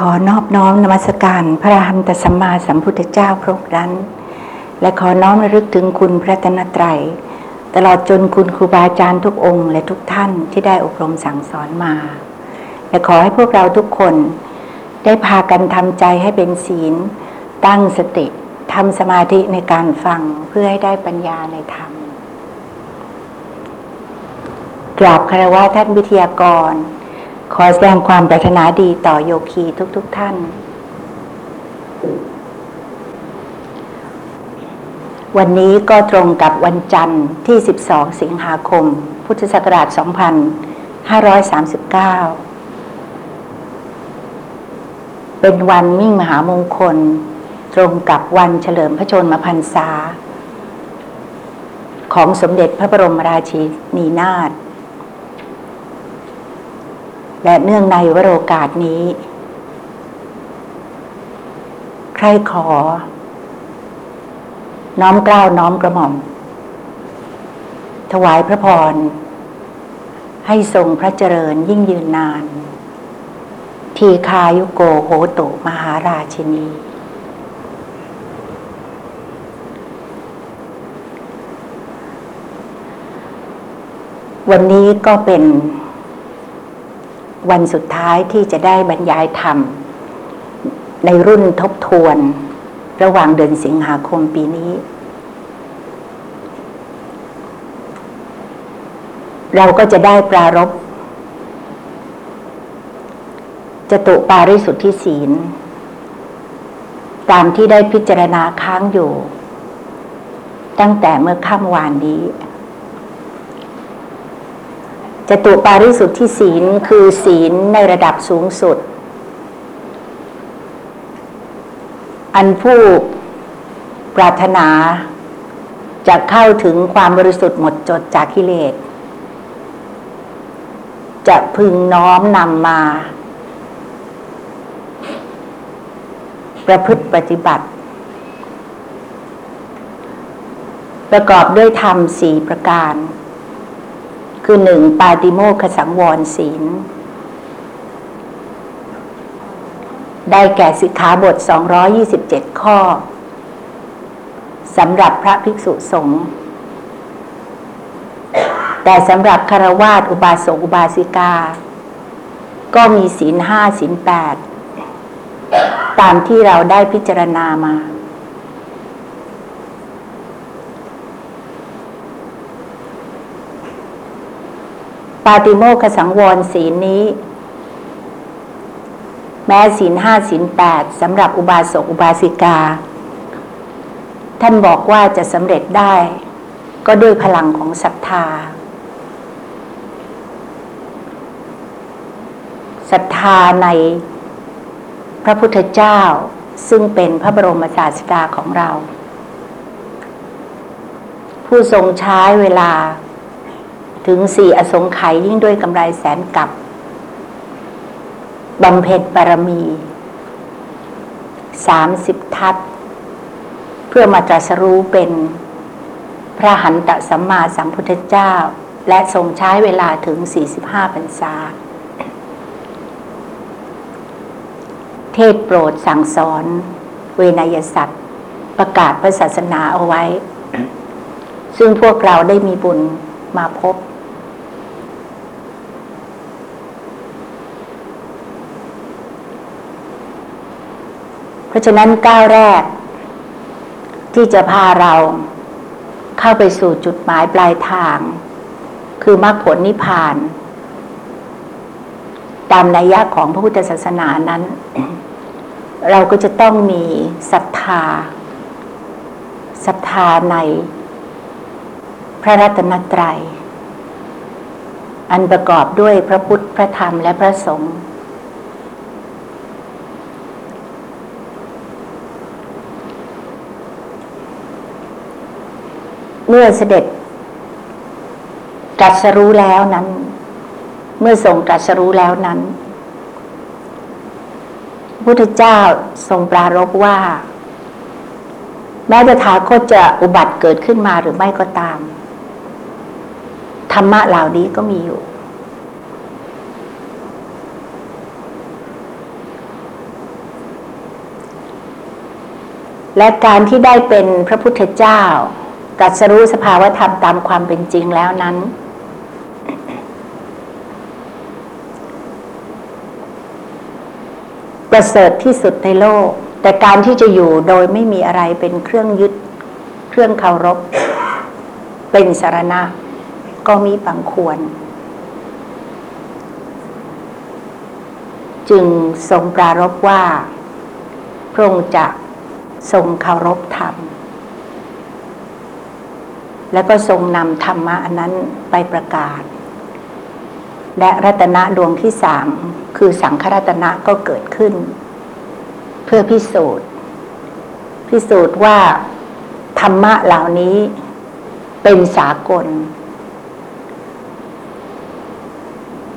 ขอนอบน้อมนมัสการพระรหันตสัมมาสัมพุทธเจ้าพระองค์นั้น และขอน้อมระลึกถึงคุณพระตนตรัย ตลอดจนคุณครูบาอาจารย์ทุกองค์ และทุกท่านที่ได้อบรมสั่งสอนมา และขอให้พวกเราทุกคนได้พากันทำใจให้เป็นศีล ตั้งสติทำสมาธิในการฟังเพื่อให้ได้ปัญญาในธรรมกราบคารวะท่านวิทยากร ขอแสดงความปรารถนาดีต่อโยคีทุกๆทท่าน วันนี้ก็ตรงกับวันจันทร์ที่ 12 สิงหาคม พุทธศักราช 2539 เป็นวันมิ่งมหามงคล ตรงกับวันเฉลิมพระชนมพรรษา ของสมเด็จพระบรมราชินีนาถ และเนื่องในวโรกาสนี้ ใครขอ น้อมกล้าวน้อมกระหม่อม ถวายพระพร ให้ทรงพระเจริญยิ่งยืนนาน ทีคายุโกโหตุมหาราชินี วันนี้ก็เป็น วันสุดท้ายที่จะได้บรรยายธรรม ในรุ่นทบทวน ระหว่างเดือนสิงหาคมปีนี้ เราก็จะได้ปรารบจตุปาริสุทธิศีล ตามที่ได้พิจารณาค้างอยู่ ตั้งแต่เมื่อค่ำวานนี้ จตุปาริสุทธิศีลคือศีลในระดับสูงสุด อันผู้ปรารถนาจะเข้าถึงความบริสุทธิ์หมดจดจากกิเลส จะพึงน้อมนำมา ประพฤติปฏิบัติ ประกอบด้วยธรรมสี่ประการ คือหนึ่งปาติโมคขสังวรศีล ได้แก่สิกขาบท 227 ข้อสำหรับพระภิกษุสงฆ์แต่สำหรับคารวาสอุบาสกอุบาสิกา ก็มีศีลห้าศีลแปดตามที่เราได้พิจารณามา ปาติโมกขสังวรศีลนี้ แม้ศีลห้าศีลแปดสำหรับอุบาสกอุบาสิกา ท่านบอกว่าจะสำเร็จได้ ก็ด้วยพลังของศรัทธาศรัทธาในพระพุทธเจ้าซึ่งเป็นพระบรมศาสดาของเรา ผู้ทรงใช้เวลา ถึงสี่อสงไขยยิ่งด้วยกำไรแสนกับบำเพ็ญบารมีสามสิบทัศเพื่อมาตรัสรู้เป็นพระหันตสัมมาสัมพุทธเจ้า และทรงใช้เวลาถึง 45พรรษา เทศโปรดสั่งสอน เวนยสัตว์ ประกาศพระศาสนาเอาไว้ ซึ่งพวกเราได้มีบุญมาพบ ราะฉะนั้นก้าวแรก ที่จะพาเราเข้าไปสู่จุดหมายปลายทาง คือมรรคผลนิพพาน ตามนัยยะของพระพุทธศาสนานั้น เราก็จะต้องมีศรัทธาศรัทธาในพระรัตนตรัย อันประกอบด้วยพระพุทธพระธรรมและพระสงฆ์ เมื่อเสด็จตรัสรู้แล้วนั้น เมื่อทรงตรัสรู้แล้วนั้นพุทธเจ้าทรงปรารบว่า แม้จะถาคตจะอุบัติเกิดขึ้นมาหรือไม่ก็ตาม ธรรมะเหล่านี้ก็มีอยู่ และการที่ได้เป็นพระพุทธเจ้า ตรัสรู้สภาวธรรมตามความเป็นจริงแล้วนั้น ประเสริฐที่สุดในโลก แต่การที่จะอยู่โดยไม่มีอะไรเป็นเครื่องยึด เครื่องเคารพ เป็นสารณะ ก็มีบางควร จึงทรงปรารบว่า พระองค์จะทรงเคารพธรรม แล้วก็ทรงนำธรรมะอันนั้นไปประกาศ และรัตนะดวงที่สามคือสังฆรัตนะก็เกิดขึ้น เพื่อพิสูจน์ พิสูจน์ว่า ธรรมะเหล่านี้เป็นสากล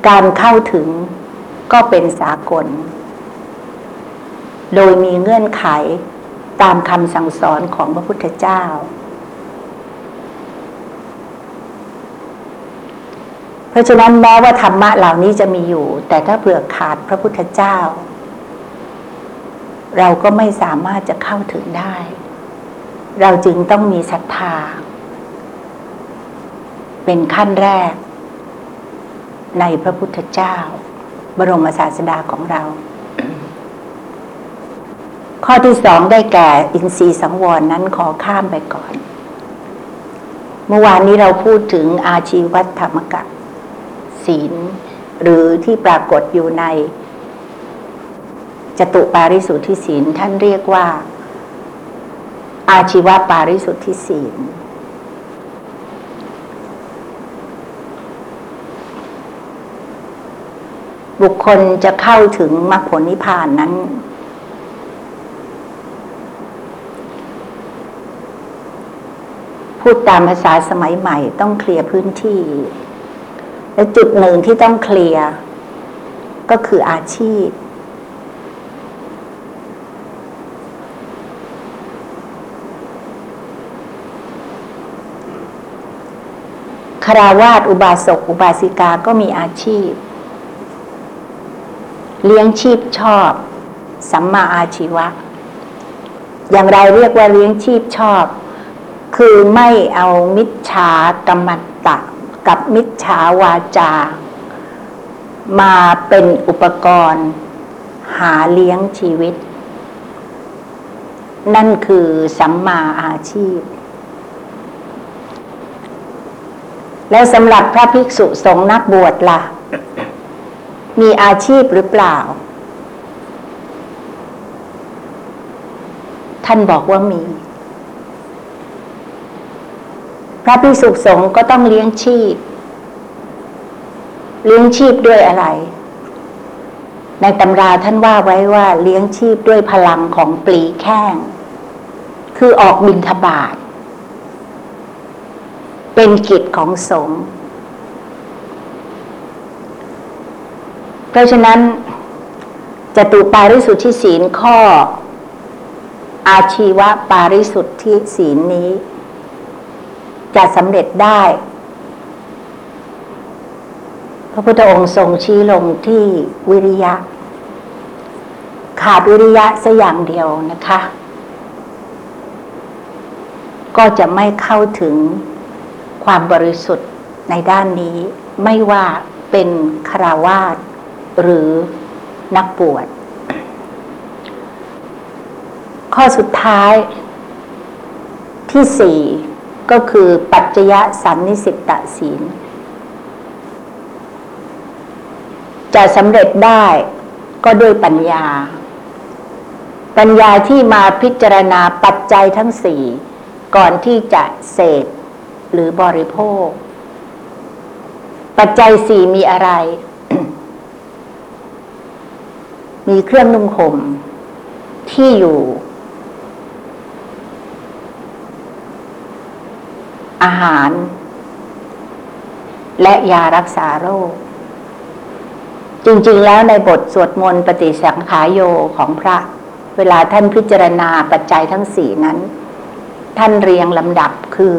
การเข้าถึงก็เป็นสากล โดยมีเงื่อนไขตามคำสั่งสอนของพระพุทธเจ้า เพราะฉะนั้นแม้ว่าธรรมะเหล่านี้จะมีอยู่ แต่ถ้าเผื่อขาดพระพุทธเจ้า เราก็ไม่สามารถจะเข้าถึงได้ เราจึงต้องมีศรัทธา เป็นขั้นแรก ในพระพุทธเจ้า บรมศาสดาของเรา ข้อที่สองได้แก่อินทรีย์สังวรนั้นขอข้ามไปก่อน เมื่อวานนี้เราพูดถึงอาชีวัตธรรมกะ ศีล หรือที่ปรากฏอยู่ในจตุปาริสุทธิศีลท่านเรียกว่า อาชีวปาริสุทธิศีล บุคคลจะเข้าถึงมรรคผลนิพพานนั้น พูดตามภาษาสมัยใหม่ต้องเคลียร์พื้นที่ และจุดหนึ่งที่ต้องเคลียร์ ก็คืออาชีพคาราวาสอุบาสกอุบาสิกาก็มีอาชีพ เลี้ยงชีพชอบ สัมมาอาชีวะ อย่างไรเรียกว่าเลี้ยงชีพชอบ คือไม่เอามิจฉากรรมันตะ กับมิจฉาวาจา มาเป็นอุปกรณ์ หาเลี้ยงชีวิต นั่นคือสัมมาอาชีพ แล้วสำหรับพระภิกษุสงฆ์นักบวชล่ะ มีอาชีพหรือเปล่า ท่านบอกว่ามี พ ระภิกษุสงฆ์ก็ต้องเลี้ยงชีพ เลี้ยงชีพด้วยอะไร ในตำราท่านว่าไว้ว่าเลี้ยงชีพด้วยพลังของปลีแข้ง คือออกบินทบาท เป็นกิจของสงฆ์เพราะฉะนั้นจตุปาริสุทธิศีลข้อ อาชีวะปาริสุทธิศีลนี้ จะสำเร็จได้ พระพุทธองค์ทรงชี้ลงที่วิริยะ ขาดวิริยะสัอย่างเดียวนะคะ ก็จะไม่เข้าถึงความบริสุทธิ์ในด้านนี้ ไม่ว่าเป็นคราวาสหรือนักบวชข้อสุดท้ายที่สี่ ก็คือปัจจยสันนิสิตศีล จะสำเร็จได้ก็ด้วยปัญญา ปัญญาที่มาพิจารณาปัจจัยทั้งสี่ก่อนที่จะเสพหรือบริโภค ปัจจัยสี่มีอะไร มีเครื่องนุ่งห่มที่อยู่ อาหาร และยารักษาโรค จริงๆ แล้วในบทสวดมนต์ปฏิสังขายโยของพระ เวลาท่านพิจารณาปัจจัยทั้งสี่นั้น ท่านเรียงลำดับคือ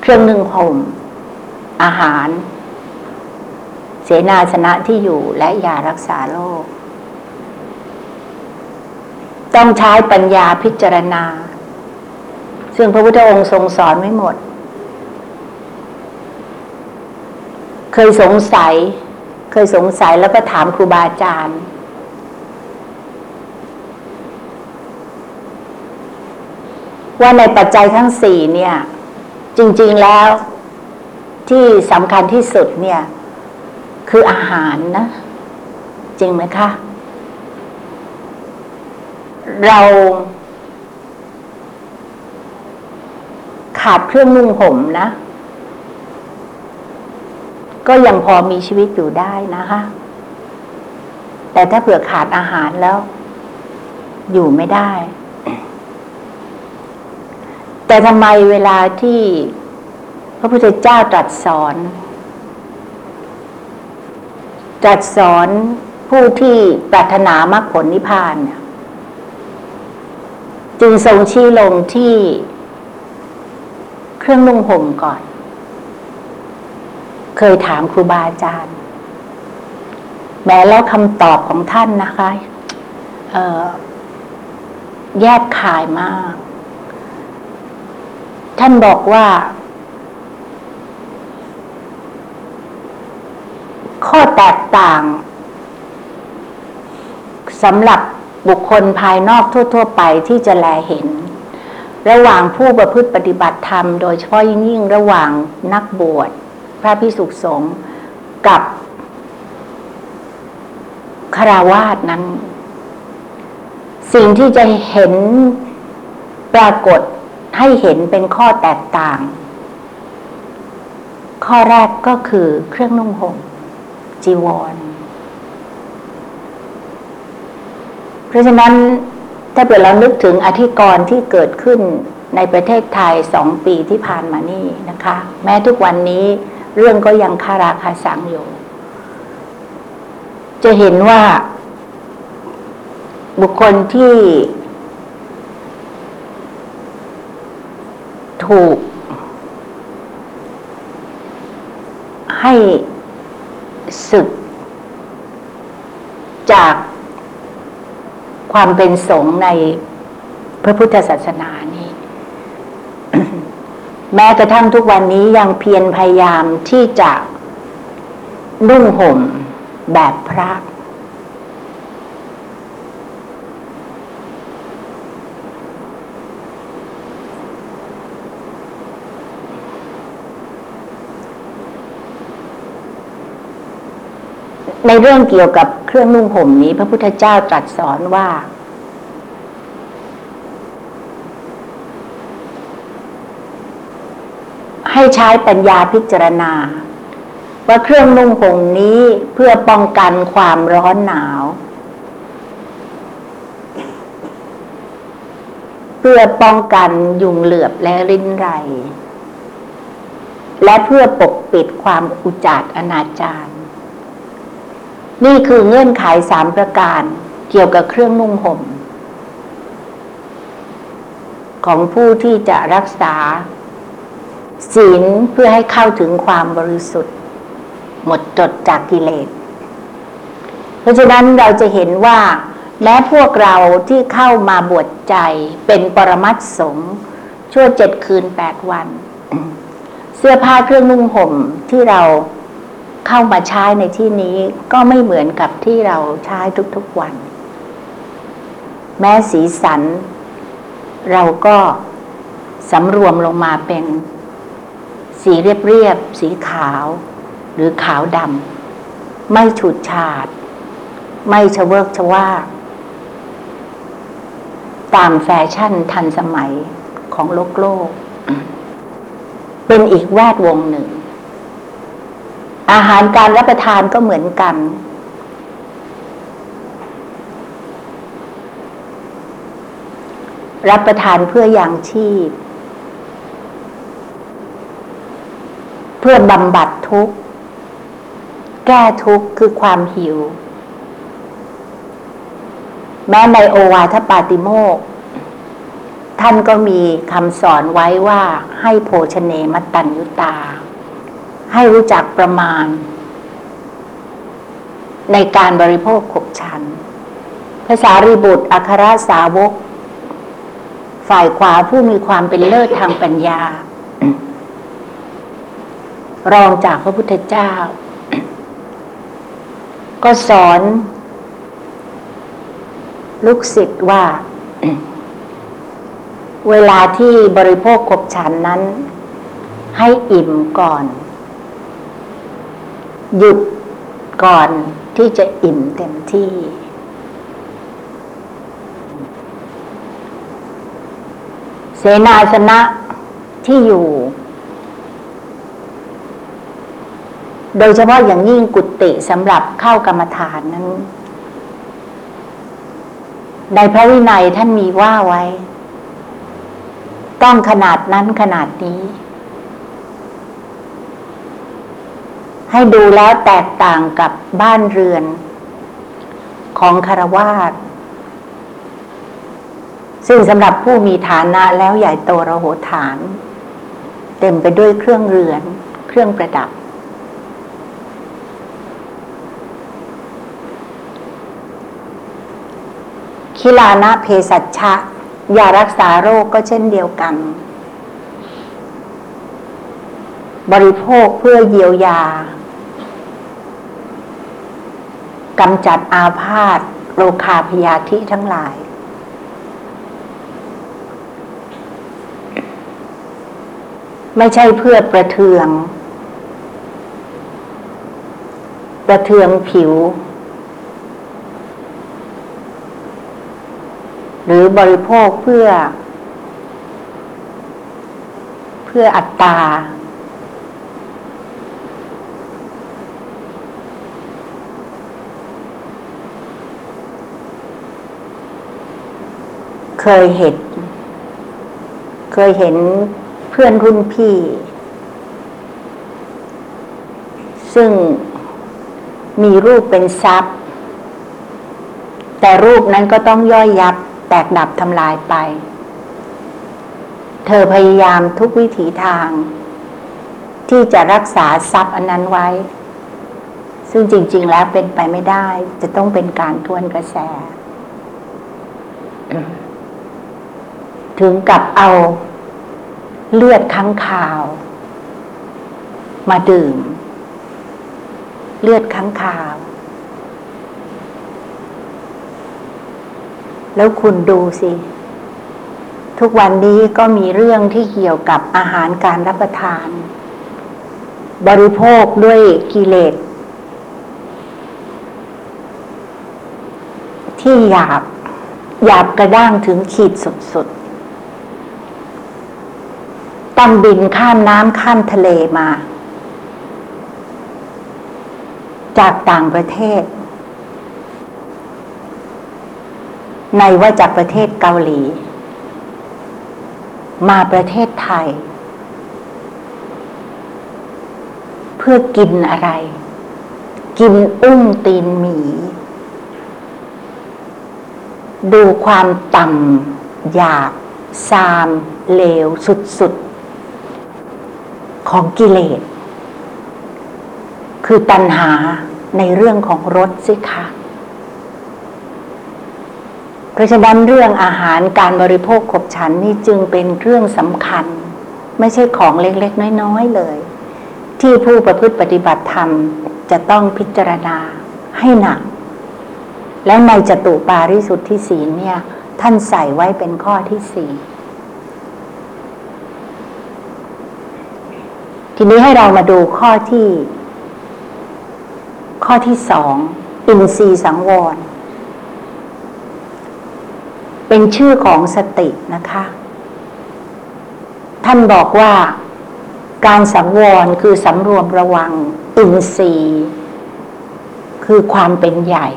เครื่องนึ่งห่มอาหาร เสนาสนะที่อยู่และยารักษาโรคต้องใช้ปัญญาพิจารณา ซึ่งพระพุทธองค์ทรงสอนไว้หมด เคยสงสัย เคยสงสัยแล้วก็ถามครูบาอาจารย์ว่าในปัจจัยทั้งสี่เนี่ย จริง ๆแล้วที่สำคัญที่สุดเนี่ย คืออาหารนะ จริงไหมคะ เรา ขาดเครื่องนุ่งห่มนะ ก็ยังพอมีชีวิตอยู่ได้นะคะ แต่ถ้าเผื่อขาดอาหารแล้ว อยู่ไม่ได้ แต่ทำไมเวลาที่พระพุทธเจ้าตรัสสอนตรัสสอนผู้ที่ปรารถนามรรคผลนิพพานจึงทรงชี้ลงที่ รื่องนุ่งห่มก่อน เคยถามครูบาอาจารย์ แม้แล้วคำตอบของท่านนะคะแยกขายมาก ท่านบอกว่า ข้อแตกต่างสำหรับบุคคลภายนอกทั่ว ๆ ไปที่จะแลเห็น ระหว่างผู้ประพฤติปฏิบัติธรรม โดยเฉพาะยิ่งยิ่งระหว่างนักบวช พระพิสุขสงฆ์กับคาราวาสนั้น สิ่งที่จะเห็นปรากฏให้เห็นเป็นข้อแตกต่าง ข้อแรกก็คือเครื่องนุ่งห่มจีวร เพราะฉะนั้น ถ้าเกิดเรานึกถึงอธิกรณ์ที่เกิดขึ้นในประเทศไทยสองปีที่ผ่านมานี่นะคะ แม้ทุกวันนี้เรื่องก็ยังคาราคาสังอยู่ จะเห็นว่าบุคคลที่ ถูก ให้ศึกจาก ความเป็นสงฆ์ในพระพุทธศาสนานี้ แม้กระทั่งทุกวันนี้ยังเพียรพยายามที่จะนุ่งห่มแบบพระ ในเรื่องเกี่ยวกับเครื่องนุ่งห่มนี้ พระพุทธเจ้าตรัสสอนว่า ให้ใช้ปัญญาพิจารณา ว่าเครื่องนุ่งห่มนี้เพื่อป้องกันความร้อนหนาว เพื่อป้องกันยุงเหลือบและริ้นไร และเพื่อปกปิดความอุจารอนาจาร นี่คือเงื่อนไขสามประการเกี่ยวกับเครื่องนุ่งห่ม ของผู้ที่จะรักษา ศีลเพื่อให้เข้าถึงความบริสุทธิ์ หมดจดจากกิเลส เพราะฉะนั้นเราจะเห็นว่าแม้พวกเราที่เข้ามาบวชใจเป็นปรมัตสงฆ์ชั่วเจ็ดคืนแปดวัน เสื้อผ้าเครื่องนุ่งห่มที่เรา เข้ามาใช้ในที่นี้ก็ไม่เหมือนกับที่เราใช้ทุกๆวัน แม้สีสัน เราก็สำรวมลงมาเป็นสีเรียบๆ สีขาว หรือขาวดำไม่ฉูดฉาด ไม่ชเวิกชว่า ตามแฟชั่นทันสมัยของโลกโลก เป็นอีกแวดวงหนึ่ง อาหารการรับประทานก็เหมือนกัน รับประทานเพื่ออย่างชีพ เพื่อบำบัดทุกข์ แก้ทุกข์คือความหิว แม้ในโอวาทปาติโมกท่านก็มีคำสอนไว้ว่าให้โภชเนมัตตัญยุตา ให้รู้จักประมาณ ในการบริโภคขบชันภาษารีบุตรอัครสาวก ฝ่ายขวาผู้มีความเป็นเลิศทางปัญญา รองจากพระพุทธเจ้า ก็สอน ลูกศิษย์ว่า เวลาที่บริโภคขบฉันนั้น ให้อิ่มก่อน หยุดก่อนที่จะอิ่มเต็มที่ เสนาสนะที่อยู่ โดยเฉพาะอย่างยิ่งกุฏิสำหรับเข้ากรรมฐานนั้น ในพระวินัยท่านมีว่าไว้ ต้องขนาดนั้นขนาดนี้ ให้ดูแล้วแตกต่างกับบ้านเรือน ของคารวาสซึ่งสำหรับผู้มีฐานะแล้วใหญ่โตระโหฐาน เต็มไปด้วยเครื่องเรือน เครื่องประดับ คิลานะเพสัชชะยารักษาโรคก็เช่นเดียวกัน บริโภคเพื่อเยียวยา กำจัดอาพาธโรคาพยาธิทั้งหลาย ไม่ใช่เพื่อประเทือง ประเทืองผิว หรือบริโภคเพื่อ เพื่ออัตตา เคยเห็น เคยเห็นเพื่อนรุ่นพี่ ซึ่งมีรูปเป็นทรัพย์ แต่รูปนั้นก็ต้องย่อยยับแตกดับทำลายไป เธอพยายามทุกวิถีทาง ที่จะรักษาทรัพย์อันนั้นไว้ ซึ่งจริง ๆ แล้วเป็นไปไม่ได้ จะต้องเป็นการทวนกระแส ถึงกับเอาเลือดค้างคาว มาดื่ม เลือดค้างคาว แล้วคุณดูสิ ทุกวันนี้ก็มีเรื่องที่เกี่ยวกับอาหารการรับประทาน บริโภคด้วยกิเลสที่หยาบหยาบกระด้างถึงขีดสุด ต้องบินข้ามน้ำข้ามทะเลมา จากต่างประเทศ ในว่าจากประเทศเกาหลี มาประเทศไทย เพื่อกินอะไร กินอุ้งตีนหมี ดูความต่ำหยาบซามเลวสุดๆ ของกิเลส คือตัณหาในเรื่องของรสสิคะเพราะฉะนั้นเรื่องอาหารการบริโภคขบฉันนี่จึงเป็นเรื่องสำคัญ ไม่ใช่ของเล็กๆ น้อยๆเลย ที่ผู้ประพฤติปฏิบัติธรรมจะต้องพิจารณาให้หนัก แล้วในจตุปาริสุทธิศีลเนี่ย ท่านใส่ไว้เป็นข้อที่สี่ ทีนี้ให้เรามาดูข้อที่ ข้อที่สองอินทรีสังวร เป็นชื่อของสตินะคะ ท่านบอกว่าการสังวรคือสำรวมระวังอินทรีย์คือความเป็นใหญ่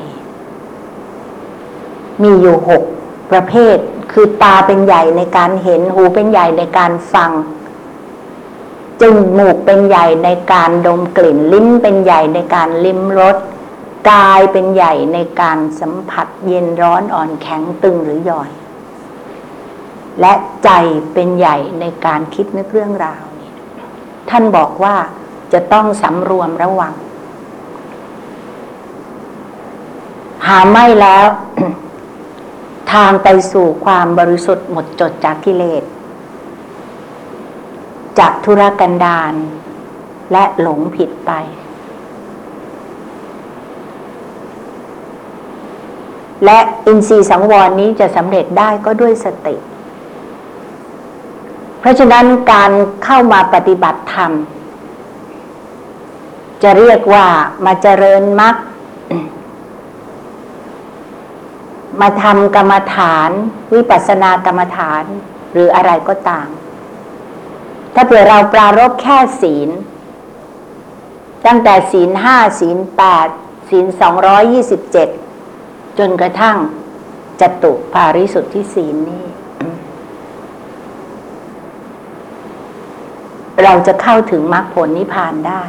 มีอยู่หกประเภท คือตาเป็นใหญ่ในการเห็นหูเป็นใหญ่ในการฟัง จมูกเป็นใหญ่ในการดมกลิ่น ลิ้นเป็นใหญ่ในการลิ้มรสกายเป็นใหญ่ในการสัมผัสเย็นร้อนอ่อนแข็งตึงหรือหย่อน และใจเป็นใหญ่ในการคิดนึกเรื่องราวนี้ท่านบอกว่าจะต้องสำรวมระวัง หาไม่แล้ว ทางไปสู่ความบริสุทธิ์หมดจดจากกิเลส จากธุรกันดารและหลงผิดไป และอินทรีย์สังวรนี้จะสำเร็จได้ก็ด้วยสติ เพราะฉะนั้นการเข้ามาปฏิบัติธรรม จะเรียกว่ามาเจริญมรรคมาทำกรรมฐาน วิปัสสนากรรมฐานหรืออะไรก็ตาม ถ้าเผื่อเราปรารบแค่ศีล ตั้งแต่ศีลห้าศีลแปดศีลสองร้อยยี่สิบเจ็ดจนกระทั่งจตุภาริสุทธิศีลนี้เราจะเข้าถึงมรรคผลนิพพานได้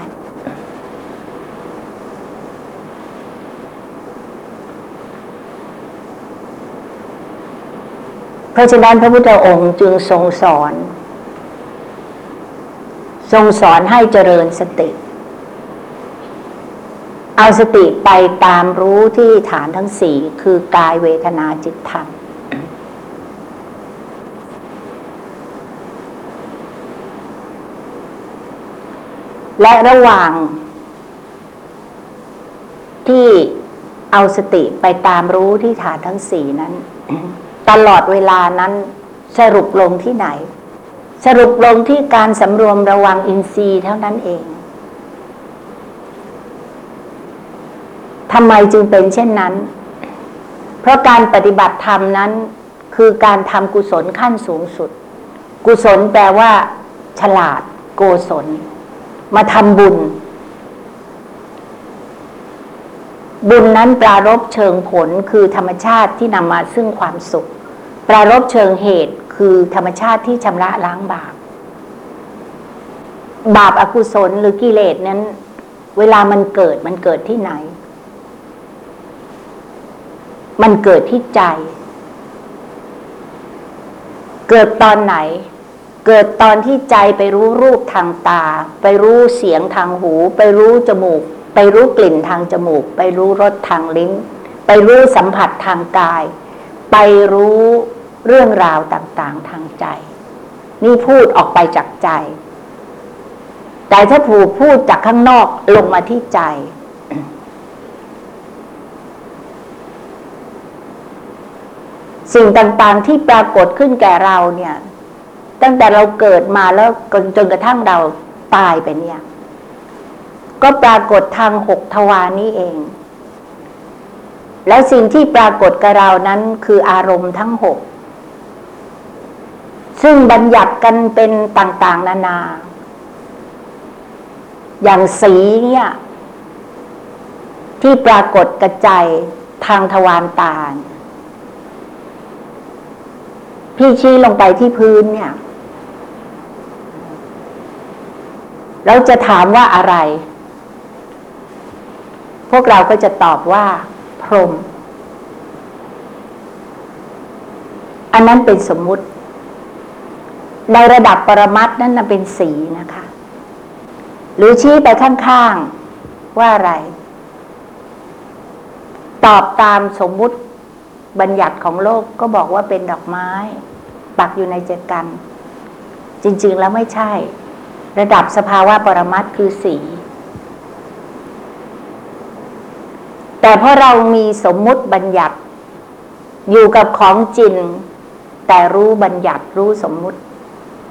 เพราะฉะนั้นพระพุทธองค์จึงทรงสอน ทรงสอนให้เจริญสติ เอาสติไปตามรู้ที่ฐานทั้งสี่คือกายเวทนาจิตธรรม และระหว่าง ที่เอาสติไปตามรู้ที่ฐานทั้งสี่นั้น ตลอดเวลานั้นสรุปลงที่ไหน สรุปลงที่การสำรวมระวังอินทรีย์เท่านั้นเองทำไมจึงเป็นเช่นนั้น เพราะการปฏิบัติธรรมนั้น คือการทำกุศลขั้นสูงสุด กุศลแปลว่า ฉลาด โกศล มาทำบุญ บุญนั้นปรารบเชิงผลคือธรรมชาติที่นำมาซึ่งความสุข ปรารบเชิงเหตุ คือธรรมชาติที่ชำระล้างบาป บาปอากุศลหรือกิเลสนั้น เวลามันเกิดมันเกิดที่ไหน มันเกิดที่ใจ เกิดตอนไหน เกิดตอนที่ใจไปรู้รูปทางตา ไปรู้เสียงทางหู ไปรู้จมูก ไปรู้กลิ่นทางจมูก ไปรู้รสทางลิ้น ไปรู้สัมผัสทางกาย ไปรู้ เรื่องราวต่างๆทางใจ นี่พูดออกไปจากใจ แต่ถ้าผูกพูดจากข้างนอกลงมาที่ใจ สิ่งต่างๆที่ปรากฏขึ้นแก่เราเนี่ย ตั้งแต่เราเกิดมาแล้วจนกระทั่งเราตายไปเนี่ย ก็ปรากฏทางหกทวานี้เองแล้วสิ่งที่ปรากฏกับเรานั้นคืออารมณ์ทั้งหก ซึ่งบัญญัติกันเป็นต่าง ๆ นานา อย่างสีเนี่ย ที่ปรากฏกระจายทางทวารตาพี่ชี้ลงไปที่พื้นเนี่ย เราจะถามว่าอะไร พวกเราก็จะตอบว่า พรม อันนั้นเป็นสมมุติ ในระดับปรมัตถ์นั่นเป็นสีนะคะ หรือชี้ไปข้างๆ ว่าอะไร ตอบตามสมมุติบัญญัติของโลกก็บอกว่าเป็นดอกไม้ ปักอยู่ในเจกัน จริง ๆ แล้วไม่ใช่ ระดับสภาวะปรมัตคือสี แต่เพราะเรามีสมมุติบัญญัติอยู่กับของจริง แต่รู้บัญญัติรู้สมมุติ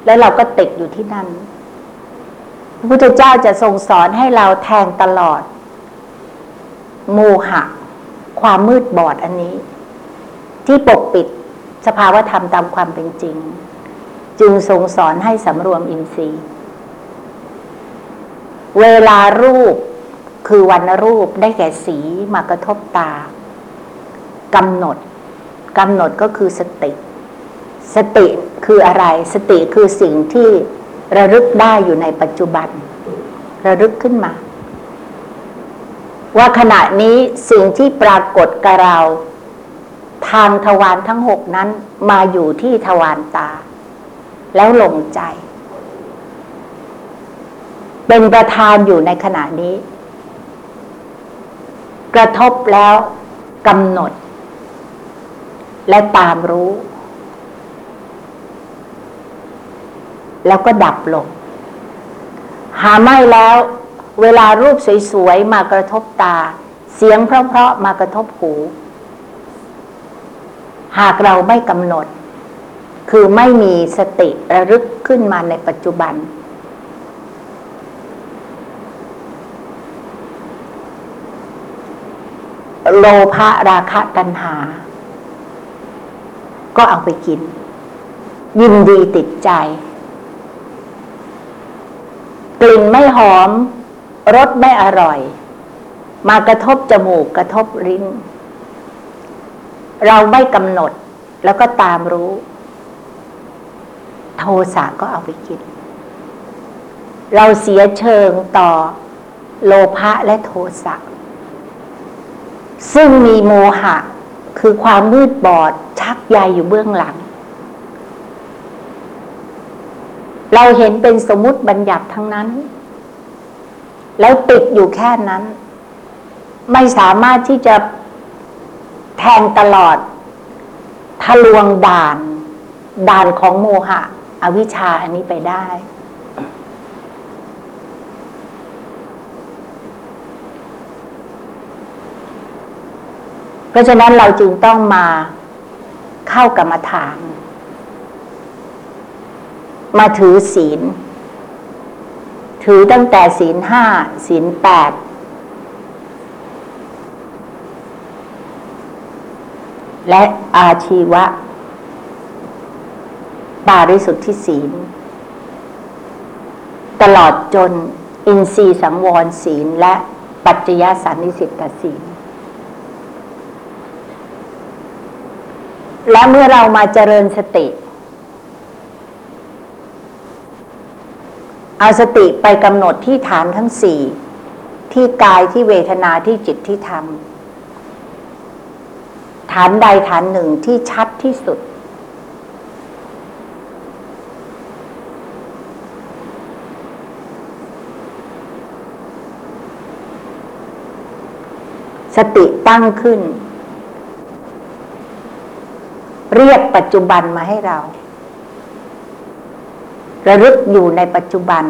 แล้วเราก็ติดอยู่ที่นั่นพระพุทธเจ้าจะทรงสอนให้เราแทงตลอด โมหะ ความมืดบอดอันนี้ ที่ปกปิดสภาวธรรมตามความเป็นจริง จึงทรงสอนให้สำรวมอินทรีย์ เวลารูปคือวันรูปได้แก่สีมากระทบตากำหนดกำหนดก็คือสติ สติคืออะไร สติคือสิ่งที่ระลึกได้อยู่ในปัจจุบัน ระลึกขึ้นมา ว่าขณะนี้สิ่งที่ปรากฏกับเรา ทางทวารทั้งหกนั้นมาอยู่ที่ทวารตา แล้วลงใจ เป็นประธานอยู่ในขณะนี้ กระทบแล้วกำหนด และตามรู้ แล้วก็ดับลง หาไม่แล้ว เวลารูปสวยๆมากระทบตา เสียงเพราะๆมากระทบหู หากเราไม่กำหนด คือไม่มีสติระลึกขึ้นมาในปัจจุบัน โลภะราคะตัณหา ก็เอาไปกิน ยินดีติดใจ กลิ่นไม่หอม รสไม่อร่อย มากระทบจมูกกระทบลิ้น เราไม่กำหนดแล้วก็ตามรู้ โทสะก็เอาไปกิน เราเสียเชิงต่อโลภะและโทสะซึ่งมีโมหะ คือความมืดบอดชักใยอยู่เบื้องหลัง เราเห็นเป็นสมมุติบัญญัติทั้งนั้น แล้วติดอยู่แค่นั้น ไม่สามารถที่จะแทงตลอด ทะลวงด่าน ด่านของโมหะ อวิชชาอันนี้ไปได้ เพราะฉะนั้นเราจึงต้องมาเข้ากรรมฐาน มาถือศีล ถือตั้งแต่ศีลห้าศีลแปดและอาชีวะ ปาริสุทธิศีล ตลอดจนอินทรีย์สังวรศีลและปัจจยสันนิสิตศีล และเมื่อเรามาเจริญสติ เอาสติไปกำหนดที่ฐานทั้งสี่ที่กายที่เวทนาที่จิตที่ธรรม ฐานใดฐานหนึ่งที่ชัดที่สุด สติตั้งขึ้น เรียกปัจจุบันมาให้เรา ระลึกอยู่ในปัจจุบัน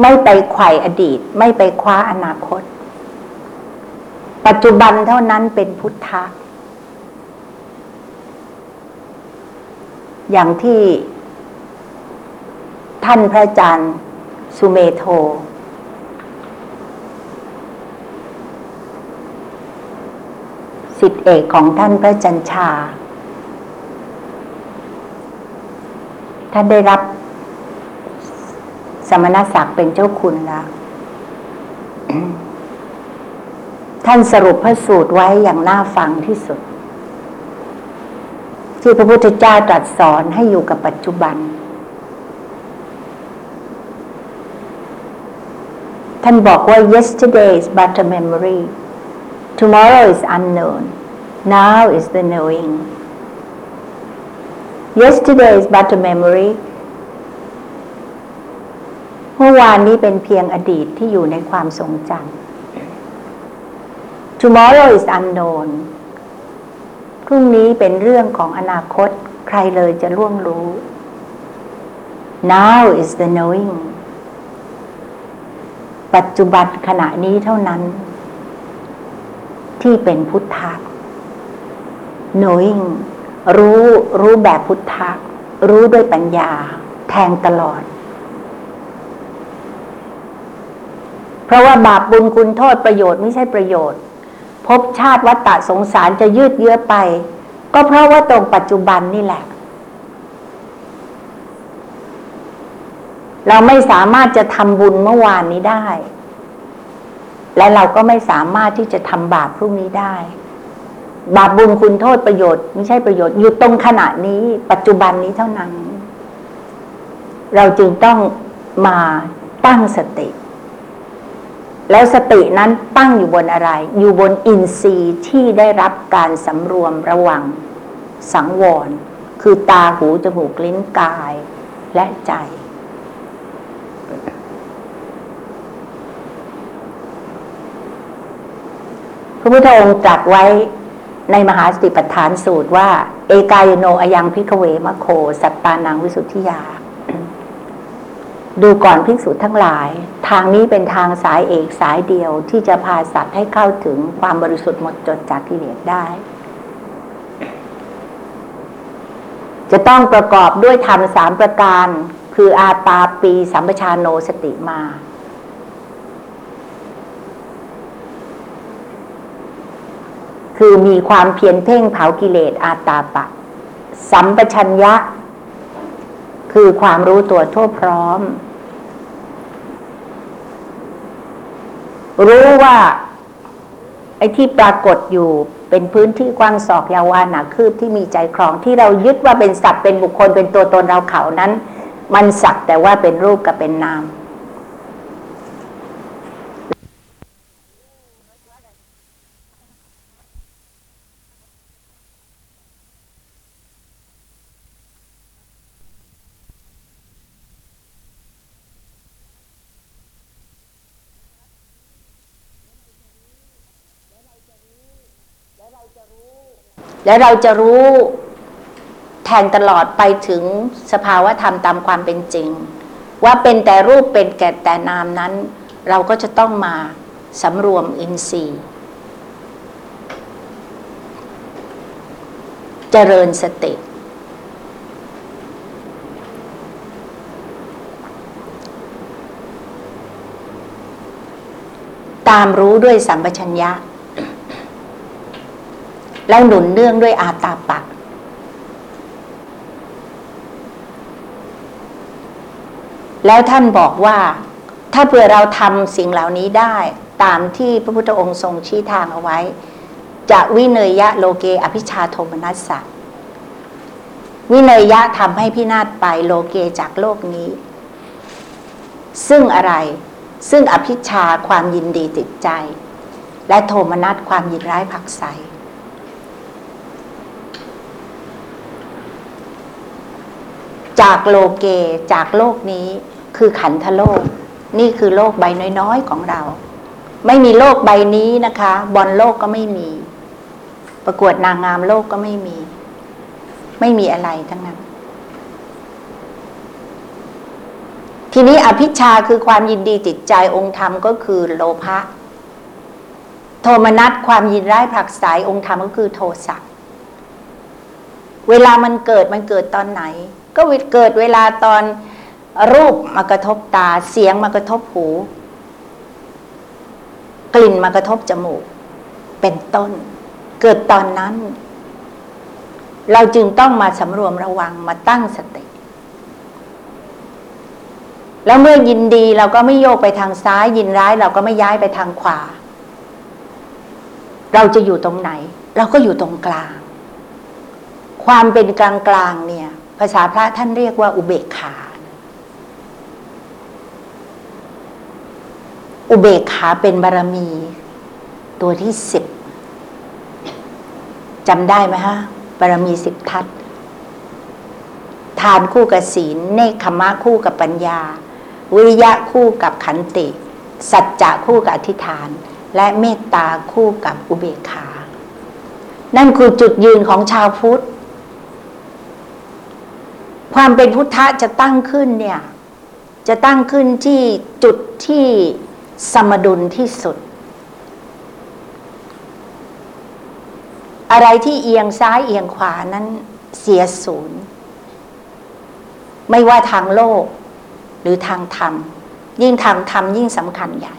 ไม่ไปไขว่อดีต ไม่ไปคว้าอนาคต ปัจจุบันเท่านั้นเป็นพุทธะอย่างที่ท่านพระอาจารย์สุเมโท สิทธิเอกของท่านพระจันชา ท่านได้รับ สมณศักดิ์เป็นเจ้าคุณแล้วท่านสรุปพระสูตรไว้อย่างน่าฟังที่สุด ที่พระพุทธเจ้าตรัสสอนให้อยู่กับปัจจุบัน ท่านบอกว่า yesterday is but a memory tomorrow is unknown now is the knowing yesterday is but a memory มื่อวานนี้เป็นเพียงอดีตที่อยู่ในความทรงจำ tomorrow is unknown พรุ่งนี้เป็นเรื่องของอนาคต ใครเลยจะล่วงรู้ now is the knowing ปัจจุบันขณะนี้เท่านั้น ที่เป็นพุทธะ knowing รู้รู้แบบพุทธะ รู้ด้วยปัญญา แทงตลอด เพ ราะว่าบาปบุญคุณโทษประโยชน์ไม่ใช่ประโยชน์ภพชาติวัฏฏะสงสารจะยืดเยื้อไป ก็เพราะว่าตรงปัจจุบันนี่แหละ เราไม่สามารถจะทำบุญเมื่อวานนี้ได้ และเราก็ไม่สามารถที่จะทำบาปพรุ่งนี้ได้ บาปบุญคุณโทษประโยชน์ไม่ใช่ประโยชน์อยู่ตรงขณะนี้ ปัจจุบันนี้เท่านั้น เราจึงต้องมาตั้งสติ แล้วสตินั้นตั้งอยู่บนอะไร อยู่บนอินทรีย์ที่ได้รับการสำรวมระวัง สังวร คือตาหูจมูกลิ้นกายและใจ พระพุทธองค์ตรัสไว้ในมหาสติปัฏฐานสูตรว่า เอกายโนอยังพิกเวมะโค สัตตานังวิสุทธิยา ดูก่อนภิกษุทั้งหลาย ทางนี้เป็นทางสายเอกสายเดียวที่จะพาสัตว์ให้เข้าถึงความบริสุทธิ์หมดจดจากกิเลสได้ จะต้องประกอบด้วยธรรมสามประการ คืออาตาปีสัมปชานโนสติมา คือมีความเพียรเพ่งเผากิเลสอาตาปะ สัมปชัญญะ คือความรู้ตัวทั่วพร้อม รู้ว่า ไอ้ที่ปรากฏอยู่เป็นพื้นที่กว้างศอกยาววานาคืบที่มีใจครองที่เรายึดว่าเป็นสัตว์เป็นบุคคลเป็นตัวตนเราเขานั้น มันสักแต่ว่าเป็นรูปกับเป็นนาม และเราจะรู้แทงตลอดไปถึงสภาวะธรรมตามความเป็นจริง ว่าเป็นแต่รูปเป็นแก่แต่นามนั้น เราก็จะต้องมาสำรวมอินทรีย์เจริญสติ ตามรู้ด้วยสัมปชัญญะ แล้วหนุนเนื่องด้วยอาตาปะ แล้วท่านบอกว่า ถ้าเผื่อเราทำสิ่งเหล่านี้ได้ ตามที่พระพุทธองค์ทรงชี้ทางเอาไว้ จะวิเนยยะโลเกอภิชาโทมนัสสะวิเนยยะทำให้พินาศไปโลเกจากโลกนี้ ซึ่งอะไรซึ่งอภิชาความยินดีติดใจ และโทมนัสความยินร้ายผักใส จากโลเกจากโลกนี้คือขันธโลก นี่คือโลกใบน้อยๆของเรา ไม่มีโลกใบนี้นะคะ บอลโลกก็ไม่มี ประกวดนางงามโลกก็ไม่มี ไม่มีอะไรทั้งนั้น ทีนี้อภิชาคือความยินดีติดใจองค์ธรรมก็คือโลภะโทมนัสความยินร้ายผลักไสองค์ธรรมก็คือโทสะเวลามันเกิดมันเกิดตอนไหน ก็เกิดเวลาตอนรูปมากระทบตา เสียงมากระทบหู กลิ่นมากระทบจมูก เป็นต้น เกิดตอนนั้น เราจึงต้องมาสำรวมระวังมาตั้งสติ แล้วเมื่อยินดีเราก็ไม่โยกไปทางซ้าย ยินร้ายเราก็ไม่ย้ายไปทางขวา เราจะอยู่ตรงไหน เราก็อยู่ตรงกลาง ความเป็นกลางกลางเนี่ย ภาษาพระท่านเรียกว่าอุเบกขา อุเบกขาเป็นบารมี ตัวที่สิบจำได้ไหมฮะบารมีสิบทัศทานคู่กับศีล เนคขมะคู่กับปัญญา วิริยะคู่กับขันติ สัจจะคู่กับอธิษฐาน และเมตตาคู่กับอุเบกขา นั่นคือจุดยืนของชาวพุทธ ความเป็นพุทธะจะตั้งขึ้นเนี่ย จะตั้งขึ้นที่จุดที่สมดุลที่สุด อะไรที่เอียงซ้ายเอียงขวานั้นเสียศูนย์ ไม่ว่าทางโลก หรือทางธรรม ยิ่งทางธรรมยิ่งสำคัญใหญ่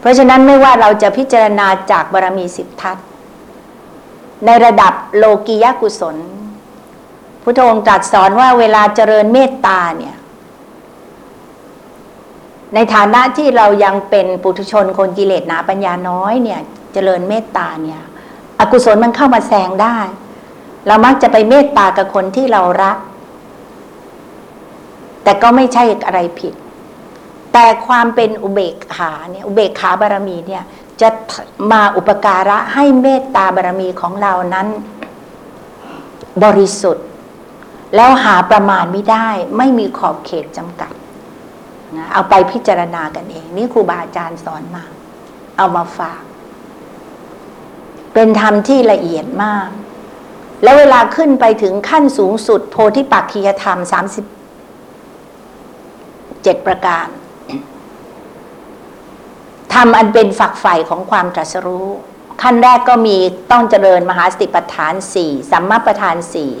เพราะฉะนั้นไม่ว่าเราจะพิจารณาจากบารมีสิบทัศในระดับโลกียกุศล พุทธองค์ตรัสสอนว่าเวลาเจริญเมตตาเนี่ย ในฐานะที่เรายังเป็นปุถุชนคนกิเลสหนาปัญญาน้อยเนี่ย เจริญเมตตาเนี่ย อกุศลมันเข้ามาแซงได้ เรามักจะไปเมตตากับคนที่เรารัก แต่ก็ไม่ใช่อะไรผิด แต่ความเป็นอุเบกขาเนี่ย อุเบกขาบารมีเนี่ย จะมาอุปการะให้เมตตาบารมีของเรานั้น บริสุทธิ แล้วหาประมาณไม่ได้ ไม่มีขอบเขตจำกัดนะเอาไปพิจารณากันเอง นี่ครูบาอาจารย์สอนมา เอามาฝาก เป็นธรรมที่ละเอียดมาก แล้วเวลาขึ้นไปถึงขั้นสูงสุด โพธิปักขียธรรมสามสิบเจ็ดประการทำอันเป็นฝักใฝ่ของความตรัสรู้ ขั้นแรกก็มีต้องเจริญมหาสติปัฏฐานสี่สัมมาประธานสี่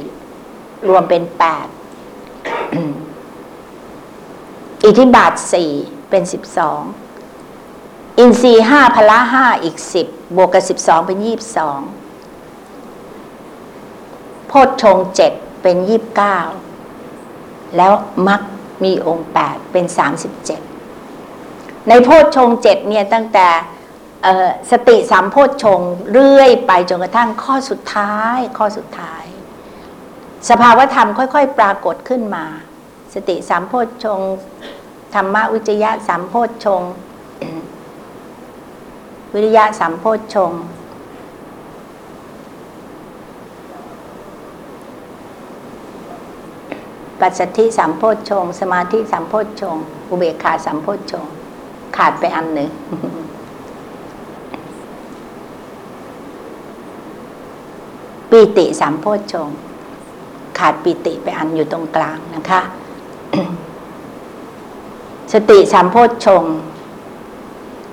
รวมเป็นแปดอิทธิบาทสี่เป็นสิบสองอินทรีห้าพละห้าอีกสิบบวกกับสิบสองเป็นยี่บสองโพชฌงเจ็ดเป็นยี่บเก้าแล้วมักมีองค์แปดเป็นสามสิบเจ็ดในโพชฌงเจ็ดเนี่ยตั้งแต่สติสามโพชฌงเรื่อยไปจนกระทั่งข้อสุดท้าย ข้อสุดท้าย สภาวธรรมค่อย ๆ ปรากฏขึ้นมา สติสามโพชฌงธรรมวิจยะสามโพชฌงวิริยะสามโพชฌงปัจสัทธิสามโพชฌงสมาธิสามโพชฌงอุเบกขาสามโพชฌงขาดไปอันหนึ่งปีติสามโพชฌง ขาดปีติไปอันอยู่ตรงกลางนะคะ สติสามโพชฌง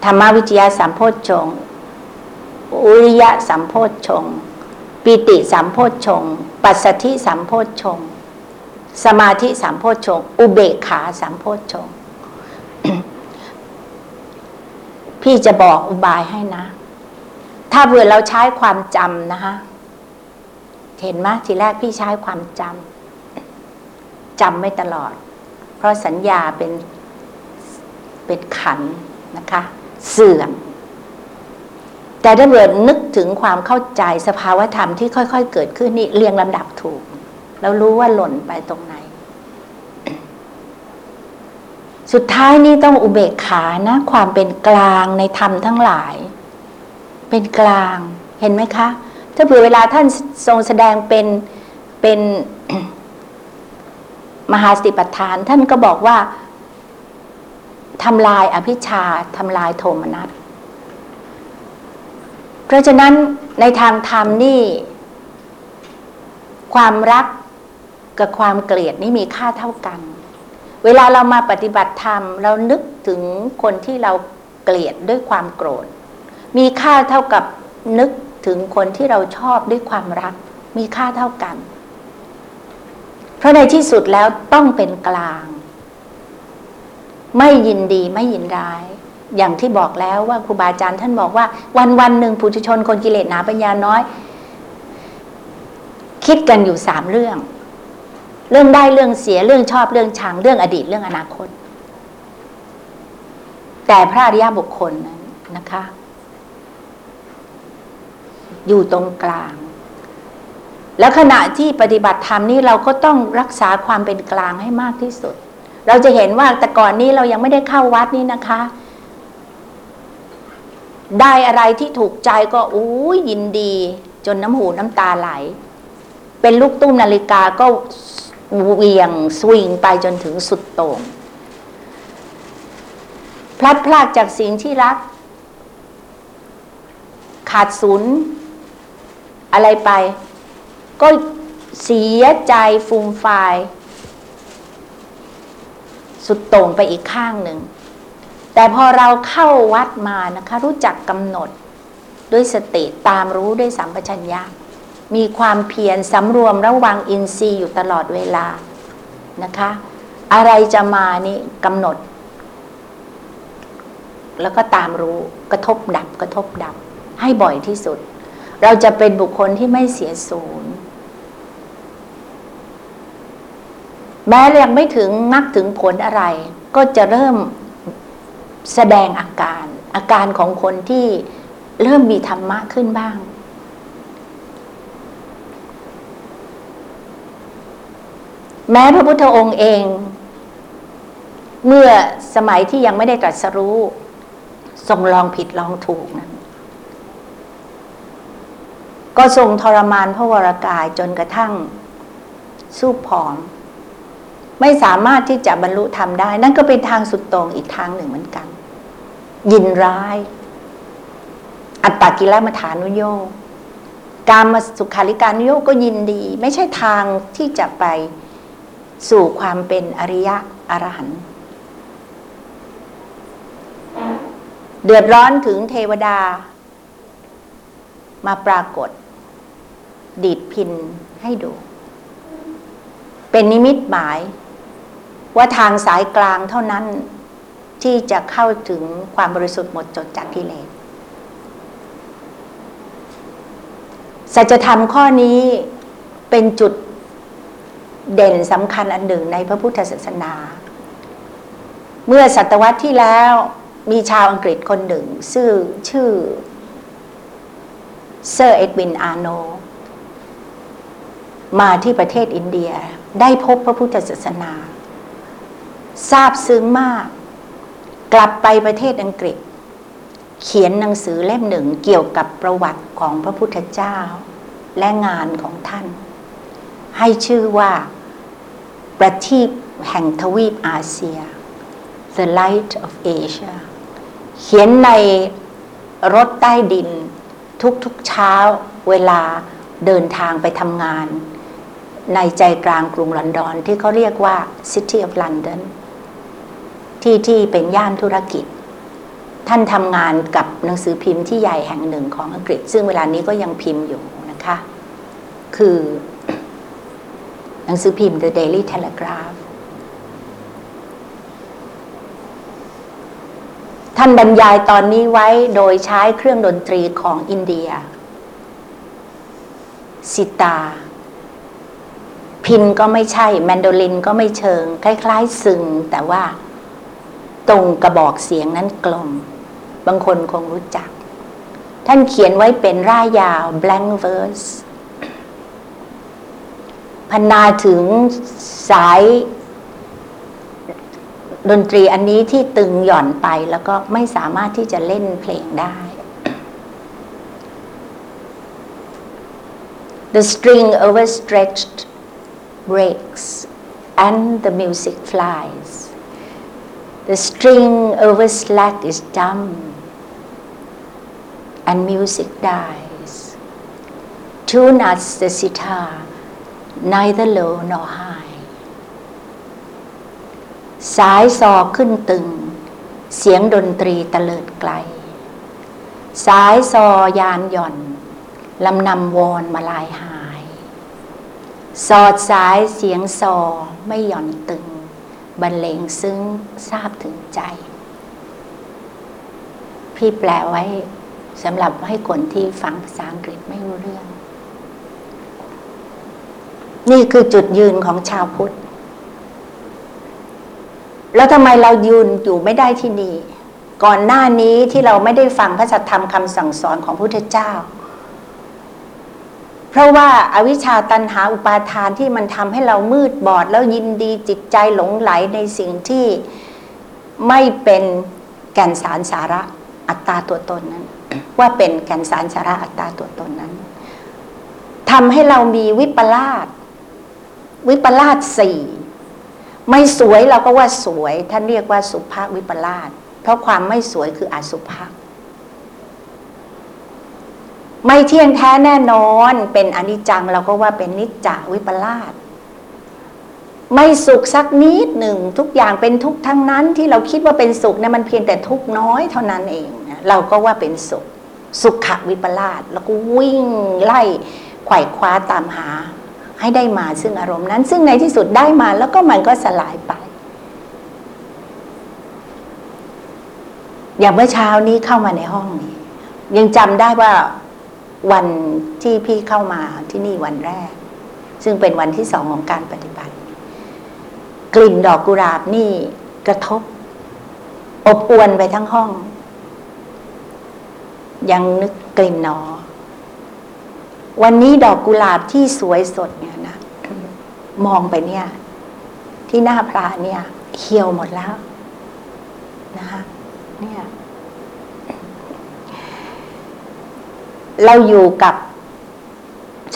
ธรรมวิจยะสามโพชฌงอุริยะสามโพชฌงปีติสามโพชฌงปัสสธิสามโพชฌงสมาธิสามโพชฌงอุเบกขาสามโพชฌงพี่จะบอกอุบายให้นะ ถ้าเผื่อเราใช้ความจำนะคะ เห็นไหมทีแรกพี่ใช้ความจำจำไม่ตลอด เพราะสัญญาเป็นเป็นขันนะคะ เสื่อม แต่ถ้าเกิดนึกถึงความเข้าใจสภาวธรรมที่ค่อย ๆ เกิดขึ้นนี่เรียงลำดับถูก แล้วรู้ว่าหล่นไปตรงไหน สุดท้ายนี่ต้องอุเบกขานะ ความเป็นกลางในธรรมทั้งหลาย เป็นกลางเห็นไหมคะ ถ้าเผื่อเวลาท่านทรงแสดงเป็นเป็นมหาสติปัฏฐาน ท่านก็บอกว่าทำลายอภิชาทำลายโทมนัสเพราะฉะนั้นในทางธรรมนี่ ความรักกับความเกลียดนี่มีค่าเท่ากัน เวลาเรามาปฏิบัติธรรม เรานึกถึงคนที่เราเกลียดด้วยความโกรธ มีค่าเท่ากับนึก ถึงคนที่เราชอบด้วยความรักมีค่าเท่ากัน เพราะในที่สุดแล้วต้องเป็นกลาง ไม่ยินดีไม่ยินร้าย อย่างที่บอกแล้วว่าครูบาอาจารย์ท่านบอกว่า วันวันหนึ่งผู้ชนคนกิเลสหนาปัญญาน้อย คิดกันอยู่สามเรื่อง เรื่องได้เรื่องเสียเรื่องชอบเรื่องชังเรื่องอดีตเรื่องอนาคต แต่พระอริยบุคคลนั้นนะคะ อยู่ตรงกลาง แล้วขณะที่ปฏิบัติธรรมนี่เราก็ต้องรักษาความเป็นกลางให้มากที่สุด เราจะเห็นว่าแต่ก่อนนี้เรายังไม่ได้เข้าวัดนี่นะคะ ได้อะไรที่ถูกใจก็อู้ยินดี จนน้ำหูน้ำตาไหล เป็นลูกตุ้มนาฬิกาก็เวียงสวิงไปจนถึงสุดโต่งพลัดพรากจากสิ่งที่รัก ขาดศูนย์ อะไรไป ก็เสียใจฟูมฟายสุดโต่งไปอีกข้างหนึ่ง แต่พอเราเข้าวัดมานะคะ รู้จักกำหนดด้วยสติตามรู้ด้วยสัมปชัญญะมีความเพียรสำรวมระวังอินทรีย์อยู่ตลอดเวลานะคะ อะไรจะมานี่กำหนด แล้วก็ตามรู้กระทบดับกระทบดับ ให้บ่อยที่สุด เราจะเป็นบุคคลที่ไม่เสียศูนย์แม้ยังไม่ถึงมักถึงผลอะไร ก็จะเริ่มแสดงอาการ อาการของคนที่เริ่มมีธรรมะขึ้นบ้าง แม้พระพุทธองค์เอง เมื่อสมัยที่ยังไม่ได้ตรัสรู้ทรงลองผิดลองถูกนะ ก็ทรงทรมานพระวรากายจนกระทั่งสู้ผอม ไม่สามารถที่จะบรรลุธรรมได้ นั่นก็เป็นทางสุดตรงอีกทางหนึ่งเหมือนกัน ยินร้าย อัตตกิลมัฐานุโยการมาสุขาริการนิโยกก็ยินดี ไม่ใช่ทางที่จะไปสู่ความเป็นอริยะอรหันต์เดือดร้อนถึงเทวดา มาปรากฏ ดีดพินให้ดู เป็นนิมิตหมาย ว่าทางสายกลางเท่านั้นที่จะเข้าถึงความบริสุทธิ์หมดจดจากกิเลสสัจธรรมข้อนี้เป็นจุดเด่นสำคัญอันหนึ่งในพระพุทธศาสนา เมื่อศตวรรษที่แล้วมีชาวอังกฤษคนหนึ่ง ชื่อชื่อเซอร์เอ็ดวินอาร์โนลด์ มาที่ประเทศอินเดีย ได้พบพระพุทธศาสนาซาบซึ้งมาก กลับไปประเทศอังกฤษ เขียนหนังสือเล่มหนึ่งเกี่ยวกับประวัติของพระพุทธเจ้า และงานของท่าน ให้ชื่อว่าประทีปแห่งทวีปอาเซีย The Light of Asia เขียนในรถใต้ดินทุกๆเช้าเวลาเดินทางไปทำงาน ในใจกลางกรุงลอนดอน ที่เขาเรียกว่า City of London ที่ที่เป็นย่านธุรกิจ ท่านทำงานกับหนังสือพิมพ์ที่ใหญ่แห่งหนึ่งของอังกฤษ ซึ่งเวลานี้ก็ยังพิมพ์อยู่นะคะ คือ หนังสือพิมพ์ The Daily Telegraph ท่านบรรยายตอนนี้ไว้โดยใช้เครื่องดนตรีของอินเดีย สิตา พินก็ไม่ใช่ แมนโดลินก็ไม่เชิง คล้าย ๆ ซึง แต่ว่าตรงกระบอกเสียงนั้นกลม บางคนคงรู้จัก ท่านเขียนไว้เป็นร่ายยาว blank verse พันนาถึงสายดนตรีอันนี้ที่ตึงหย่อนไปแล้วก็ไม่สามารถที่จะเล่นเพลงได้ The string overstretched breaks and the music flies The string over slack is dumb and music dies Tune us the sitar neither low nor high สายซอขึ้นตึง เสียงดนตรีตะเลิดไกล สายซอยานหย่อน ลำนำวอนมาลายหา สอดสายเสียงซอไม่หย่อนตึง บรรเลงซึ้งทราบถึงใจ พี่แปลไว้สำหรับให้คนที่ฟังภาษาอังกฤษไม่รู้เรื่อง นี่คือจุดยืนของชาวพุทธ แล้วทำไมเรายืนอยู่ไม่ได้ที่นี่ ก่อนหน้านี้ที่เราไม่ได้ฟังพระธรรมคำสั่งสอนของพระพุทธเจ้า เพราะว่าอาวิชชาตันหาอุปาทานที่มันทำให้เรามืดบอด แล้วยินดีจิตใจหลงไหลในสิ่งที่ไม่เป็นแก่นสารสาระอัตตาตัวตนนั้น ว่าเป็นแก่นสารสาระอัตตาตัวตนนั้นทำให้เรามีวิปลาสวิปลาสสี่ไม่สวยเราก็ว่าสวยท่านเรียกว่าสุภาพวิปลาสเพราะความไม่สวยคืออสุภาพ ไม่เที่ยงแท้แน่นอน เป็นอนิจจังเราก็ว่าเป็นนิจจาวิปลาสไม่สุขสักนิดหนึ่งทุกอย่างเป็นทุกทั้งนั้นที่เราคิดว่าเป็นสุขเนี่ยมันเพียงแต่ทุกน้อยเท่านั้นเองนะเราก็ว่าเป็นสุข สุขวิปลาสแล้วก็วิ่งไล่ไขว่คว้าตามหา ให้ได้มาซึ่งอารมณ์นั้น ซึ่งในที่สุดได้มาแล้วก็มันก็สลายไป อย่างเมื่อเช้านี้เข้ามาในห้องนี้ ยังจำได้ว่า วันที่พี่เข้ามาที่นี่วันแรก ซึ่งเป็นวันที่สองของการปฏิบัติ กลิ่นดอกกุหลาบนี่กระทบ อบอวนไปทั้งห้อง ยังนึกกลิ่นหนอ วันนี้ดอกกุหลาบที่สวยสดเนี่ยนะมองไปเนี่ย ที่หน้าพระเนี่ยเขียวหมดแล้วนะคะเนี่ย เราอยู่กับ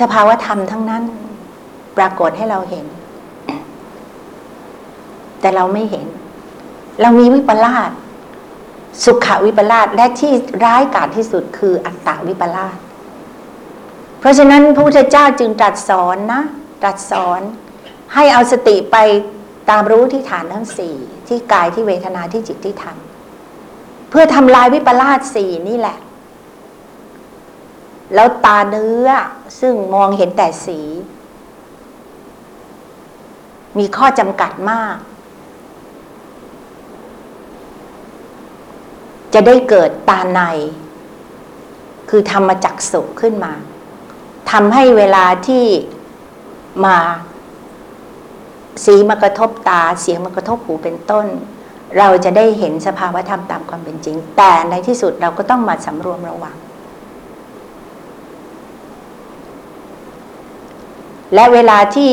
สภาวธรรมทั้งนั้น ปรากฏให้เราเห็น แต่เราไม่เห็น เรามีวิปลาสสุขวิปลาสและที่ร้ายกาจที่สุดคืออัตตาวิปลาสเพราะฉะนั้นพระพุทธเจ้าจึงตรัสสอนนะตรัสสอน ให้เอาสติไปตามรู้ที่ฐานทั้งสี่ที่กายที่เวทนาที่จิตที่ธรรมเพื่อทำลายวิปลาสสี่นี่แหละ แล้วตาเนื้อซึ่งมองเห็นแต่สี มีข้อจำกัดมาก จะได้เกิดตาใน คือธรรมจักสุขึ้นมาทำให้เวลาที่มา สีมากระทบตาเสียงมากระทบหูเป็นต้น เราจะได้เห็นสภาวธรรมตามความเป็นจริง แต่ในที่สุดเราก็ต้องมาสำรวมระวัง และเวลาที่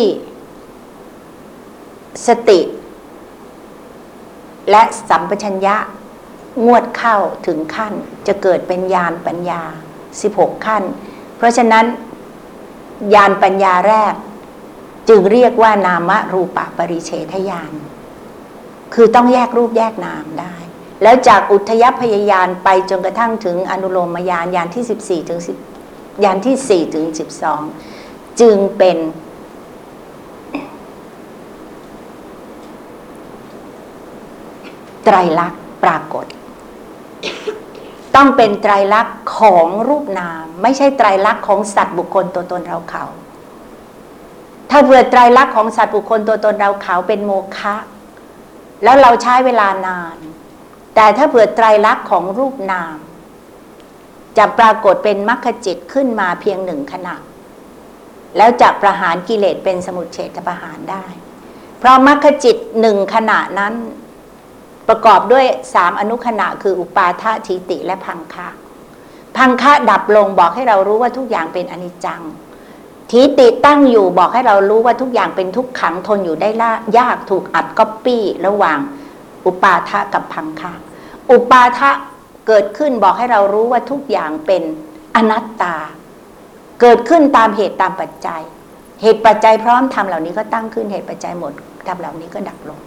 สติ และสัมปชัญญะ งวดเข้าถึงขั้นจะเกิดเป็นญาณปัญญา 16 ขั้น เพราะฉะนั้นญาณปัญญาแรก จึงเรียกว่านามรูปะปริเฉทญาณคือต้องแยกรูปแยกนามได้ แล้วจากอุทยพยายานไปจนกระทั่งถึงอนุโลมญาณญาณที่ 14 ถึง10ญาณที่ 4 ถึง 12 จึงเป็น ไตรลักษณ์ปรากฏ ต้องเป็นไตรลักษณ์ของรูปนาม ไม่ใช่ไตรลักษณ์ของสัตว์บุคคลตัวตนเราเขา ถ้าเผื่อไตรลักษณ์ของสัตว์บุคคลตัวตนเราเขาเป็นโมฆะแล้วเราใช้เวลานาน แต่ถ้าเผื่อไตรลักษณ์ของรูปนาม จะปรากฏเป็นมรรคจิตขึ้นมาเพียงหนึ่งขณะ แล้วจะประหารกิเลสเป็นสมุทเฉทประหารได้ เพราะมรรคจิตหนึ่งขณะนั้นประกอบด้วยสามอนุขณะคืออุปาทะทิติและพังคะพังคะดับลงบอกให้เรารู้ว่าทุกอย่างเป็นอนิจจังทิติตั้งอยู่บอกให้เรารู้ว่าทุกอย่างเป็นทุกขังทนอยู่ได้ละยากถูกอัดก๊อปปี้ระหว่างอุปาทะกับพังคะอุปาทะเกิดขึ้นบอกให้เรารู้ว่าทุกอย่างเป็นอนัตตา เกิดขึ้นตามเหตุตามปัจจัย เหตุปัจจัยพร้อมทำเหล่านี้ก็ตั้งขึ้นเหตุปัจจัยหมดทำเหล่านี้ก็ดับลง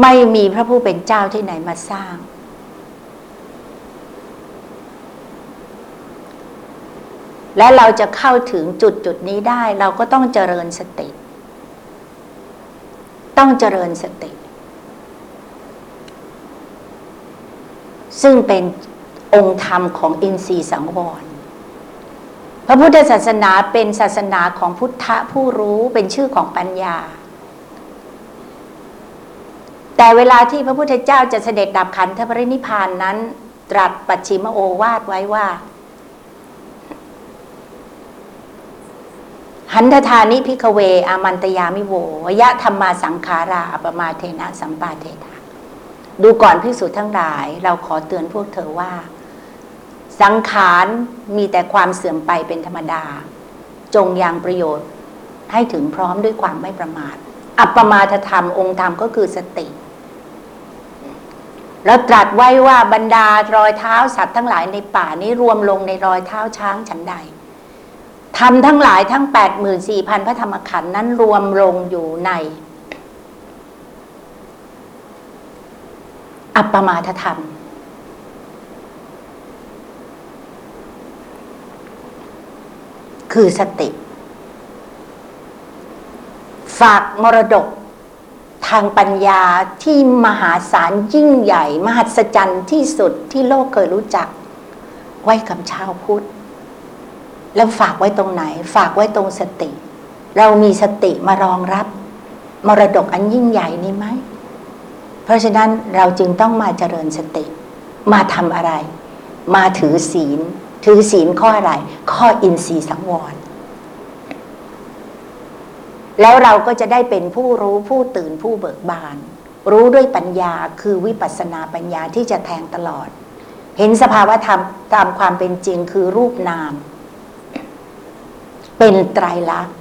ไม่มีพระผู้เป็นเจ้าที่ไหนมาสร้าง และเราจะเข้าถึงจุดจุดนี้ได้ เราก็ต้องเจริญสติ ต้องเจริญสติ ซึ่งเป็นองค์ธรรมของอินทรีย์สังวร พระพุทธศาสนาเป็นศาสนาของพุทธผู้รู้เป็นชื่อของปัญญา แต่เวลาที่พระพุทธเจ้าจะเสด็จดับขันธปรินิพานนั้น ตรัสปัจฉิมโอวาทไว้ว่าหันทธานิพิกเว อามันตยามิโวยะธรรมาสังขาราอปมาเทนะสัมปาเทธา ดูก่อนพิสูจน์ทั้งหลาย เราขอเตือนพวกเธอว่า สังขารมีแต่ความเสื่อมไปเป็นธรรมดา จงยังประโยชน์ให้ถึงพร้อมด้วยความไม่ประมาท อัปปมาทธรรมองค์ธรรมก็คือสติ แล้วตรัสไว้ว่าบรรดารอยเท้าสัตว์ทั้งหลายในป่านี้รวมลงในรอยเท้าช้างฉันใดทำทั้งหลายทั้งแปดหมื่นสี่พันพระธรรมขันธ์นั้นรวมลงอยู่ใน อัปปมาทธรรม คือสติ ฝากมรดกทางปัญญาที่มหาศาลยิ่งใหญ่ มหัศจรรย์ที่สุดที่โลกเคยรู้จัก ไว้กับชาวพุทธ แล้วฝากไว้ตรงไหน ฝากไว้ตรงสติ เรามีสติมารองรับ มรดกอันยิ่งใหญ่นี้ไหม เพราะฉะนั้นเราจึงต้องมาเจริญสติ มาทำอะไร มาถือศีล ถือศีลข้ออะไร ข้ออินทรีย์สังวร แล้วเราก็จะได้เป็นผู้รู้ผู้ตื่นผู้เบิกบาน รู้ด้วยปัญญาคือวิปัสสนาปัญญาที่จะแทงตลอด เห็นสภาวะธรรมตามความเป็นจริงคือรูปนาม เป็นไตรลักษณ์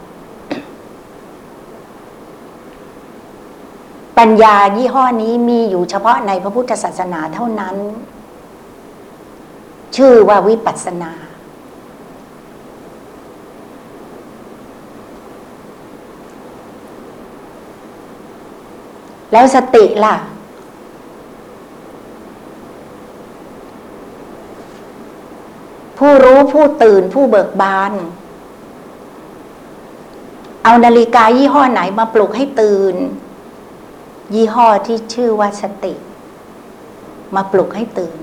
ปัญญายี่ห้อนี้มีอยู่เฉพาะในพระพุทธศาสนาเท่านั้น ชื่อว่าวิปัสนา แล้วสติล่ะ ผู้รู้ผู้ตื่นผู้เบิกบาน เอานาฬิกายี่ห้อไหนมาปลุกให้ตื่น ยี่ห้อที่ชื่อว่าสติ มาปลุกให้ตื่น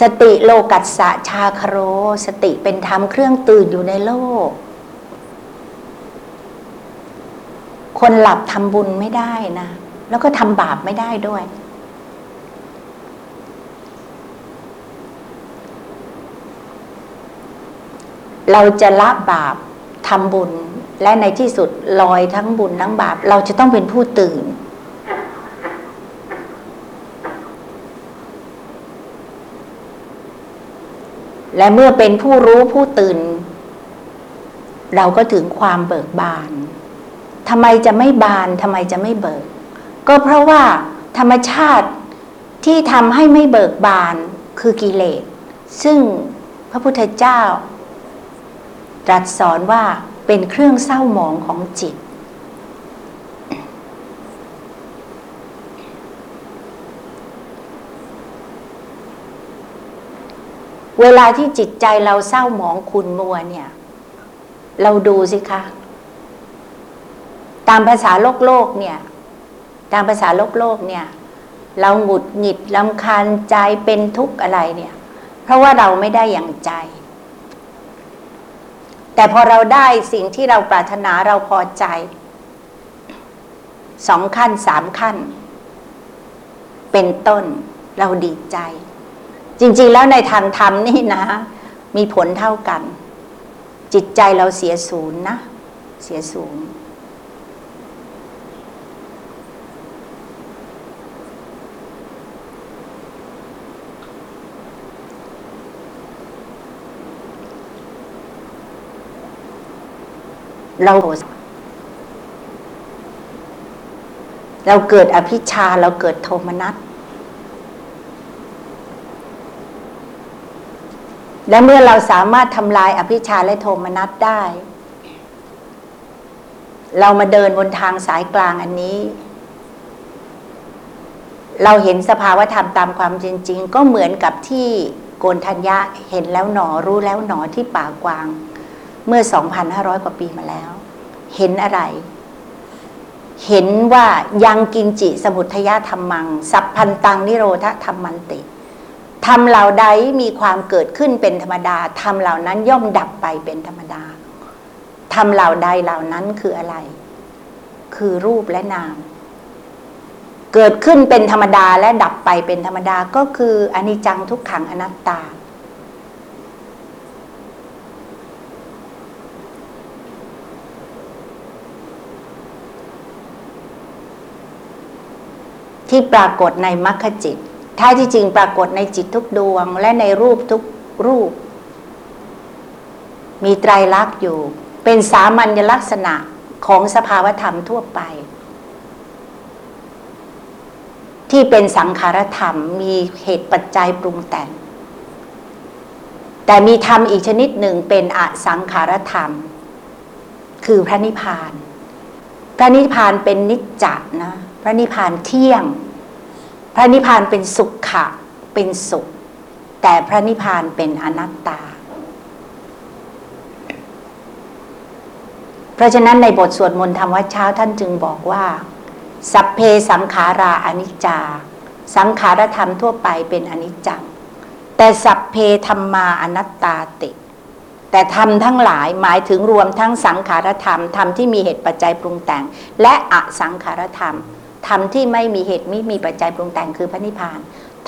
สติโลกัสสะชาคโร สติเป็นธรรมเครื่องตื่นอยู่ในโลก คนหลับทำบุญไม่ได้นะ แล้วก็ทำบาปไม่ได้ด้วย เราจะละบาปทำบุญและในที่สุดลอยทั้งบุญทั้งบาป เราจะต้องเป็นผู้ตื่น และเมื่อเป็นผู้รู้ผู้ตื่น เราก็ถึงความเบิกบานทำไมจะไม่บานทำไมจะไม่เบิก ก็เพราะว่าธรรมชาติที่ทำให้ไม่เบิกบานคือกิเลส ซึ่งพระพุทธเจ้าตรัสสอนว่าเป็นเครื่องเศร้าหมองของจิต เวลาที่จิตใจเราเศร้าหมองคุณมัวเนี่ย เราดูสิคะ ตามภาษาโลกโลกเนี่ย ตามภาษาโลกโลกเนี่ย เราหงุดหงิดลำคาญใจเป็นทุกข์อะไรเนี่ย เพราะว่าเราไม่ได้อย่างใจ แต่พอเราได้สิ่งที่เราปรารถนาเราพอใจสองขั้นสามขั้น เป็นต้นเราดีใจ จริง ๆ แล้วในทางธรรมนี่นะ มีผลเท่ากัน จิตใจเราเสียศูนย์นะ เสียศูนย์เราเราเกิดอภิชาเราเกิดโทมนัส และเมื่อเราสามารถทำลายอภิชาและโทมนัสได้ เรามาเดินบนทางสายกลางอันนี้ เราเห็นสภาวธรรมตามความจริงๆก็เหมือนกับที่โกนทัญญะเห็นแล้วหนอรู้แล้วหนอที่ป่ากวาง เมื่อ 2,500 กว่าปีมาแล้ว เห็นอะไร เห็นว่ายังกินจิสมุทยธรรมัง สัพพันตังนิโรธธรรมันติ ทำเหล่าใดมีความเกิดขึ้นเป็นธรรมดาทำเหล่านั้นย่อมดับไปเป็นธรรมดาทำเหล่าใดเหล่านั้นคืออะไร คือรูปและนาม เกิดขึ้นเป็นธรรมดาและดับไปเป็นธรรมดาก็คืออนิจจังทุกขังอนัตตา ที่ปรากฏในมรรคจิต แท้ที่จริงปรากฏในจิตทุกดวง และในรูปทุกรูป มีไตรลักษณ์อยู่ เป็นสามัญลักษณะของสภาวธรรมทั่วไป ที่เป็นสังขารธรรมมีเหตุปัจจัยปรุงแต่ง แต่มีธรรมอีกชนิดหนึ่งเป็นอสังขารธรรม คือพระนิพพาน พระนิพพานเป็นนิจจนะ พระนิพพานเที่ยง พระนิพพานเป็นสุขขะเป็นสุข แต่พระนิพพานเป็นอนัตตา เพราะฉะนั้นในบทสวดมนต์ธรรมวัดเช้าท่านจึงบอกว่า สัพเพสังขาราอนิจจา สังขารธรรมทั่วไปเป็นอนิจจัง แต่สัพเพธรรมาอนัตตาติ แต่ธรรมทั้งหลายหมายถึงรวมทั้งสังขารธรรมธรรมที่มีเหตุปัจจัยปรุงแต่ง และอสังขารธรรม ธรรมที่ไม่มีเหตุไม่มีปัจจัยปรุงแต่งคือพระนิพพาน